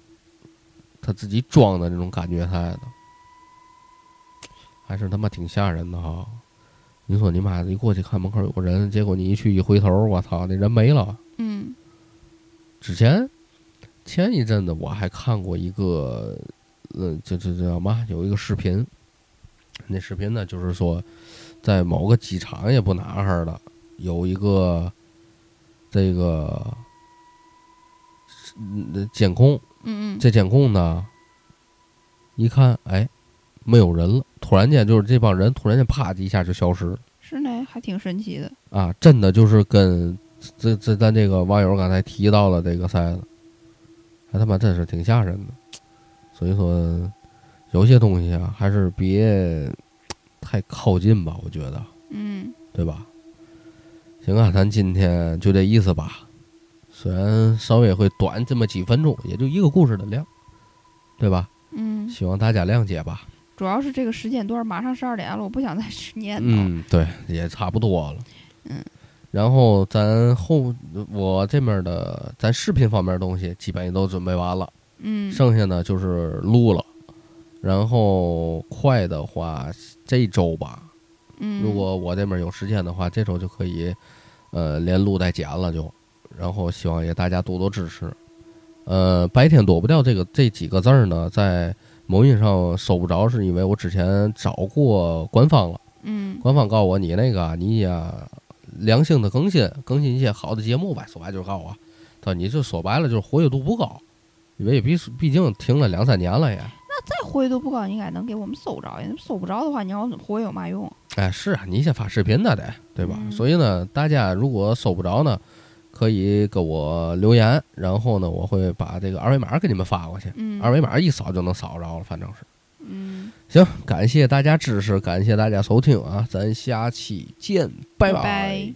[SPEAKER 2] 他自己装的那种感觉他的，还是他妈挺吓人的哈。你说你妈，一过去看门口有个人，结果你一去一回头，我操，那人没了。
[SPEAKER 1] 嗯
[SPEAKER 2] 之前前一阵子我还看过一个，呃，这这这叫嘛？有一个视频，那视频呢就是说，在某个机场也不哪哈的，有一个这个嗯监控，
[SPEAKER 1] 嗯嗯，
[SPEAKER 2] 这监控呢，一看，哎，没有人了，突然间就是这帮人突然间啪的一下就消失了。
[SPEAKER 1] 是呢，还挺神奇的，
[SPEAKER 2] 啊，真的就是跟这这咱这个网友刚才提到了这个赛子，还他妈真是挺吓人的。所以说，有些东西啊，还是别太靠近吧，我觉得，
[SPEAKER 1] 嗯
[SPEAKER 2] 对吧？行啊，咱今天就这意思吧。虽然稍微会短这么几分钟，也就一个故事的量，对吧？
[SPEAKER 1] 嗯，
[SPEAKER 2] 希望大家谅解吧。
[SPEAKER 1] 主要是这个时间段马上十二点了，我不想再去念叨。
[SPEAKER 2] 嗯，对，也差不多了。
[SPEAKER 1] 嗯，
[SPEAKER 2] 然后咱后我这面的咱视频方面的东西基本也都准备完了，
[SPEAKER 1] 嗯，
[SPEAKER 2] 剩下呢就是录了。然后快的话，这周吧，
[SPEAKER 1] 嗯，
[SPEAKER 2] 如果我这边有时间的话，这周就可以，呃，连录带剪了就。然后希望也大家多多支持。呃，白天躲不掉这个这几个字儿呢，在某音上搜不着，是因为我之前找过官方了。
[SPEAKER 1] 嗯
[SPEAKER 2] 官方告诉我你那个你呀良性的更新，更新一些好的节目呗。说白就是告诉我，他说你这说白了就是活跃度不高，因为毕毕竟停了两三年了也。
[SPEAKER 1] 再活跃度不高，应该能给我们搜着呀。搜不着的话，你要活跃有嘛用？
[SPEAKER 2] 哎，是啊，你先发视频那得对吧？
[SPEAKER 1] 嗯
[SPEAKER 2] 所以呢，大家如果搜不着呢，可以给我留言，然后呢，我会把这个二维码给你们发过去。
[SPEAKER 1] 嗯，
[SPEAKER 2] 二维码一扫就能扫着了，反正是。
[SPEAKER 1] 嗯，
[SPEAKER 2] 行，感谢大家支持，感谢大家收听啊，咱下期见，拜
[SPEAKER 1] 拜拜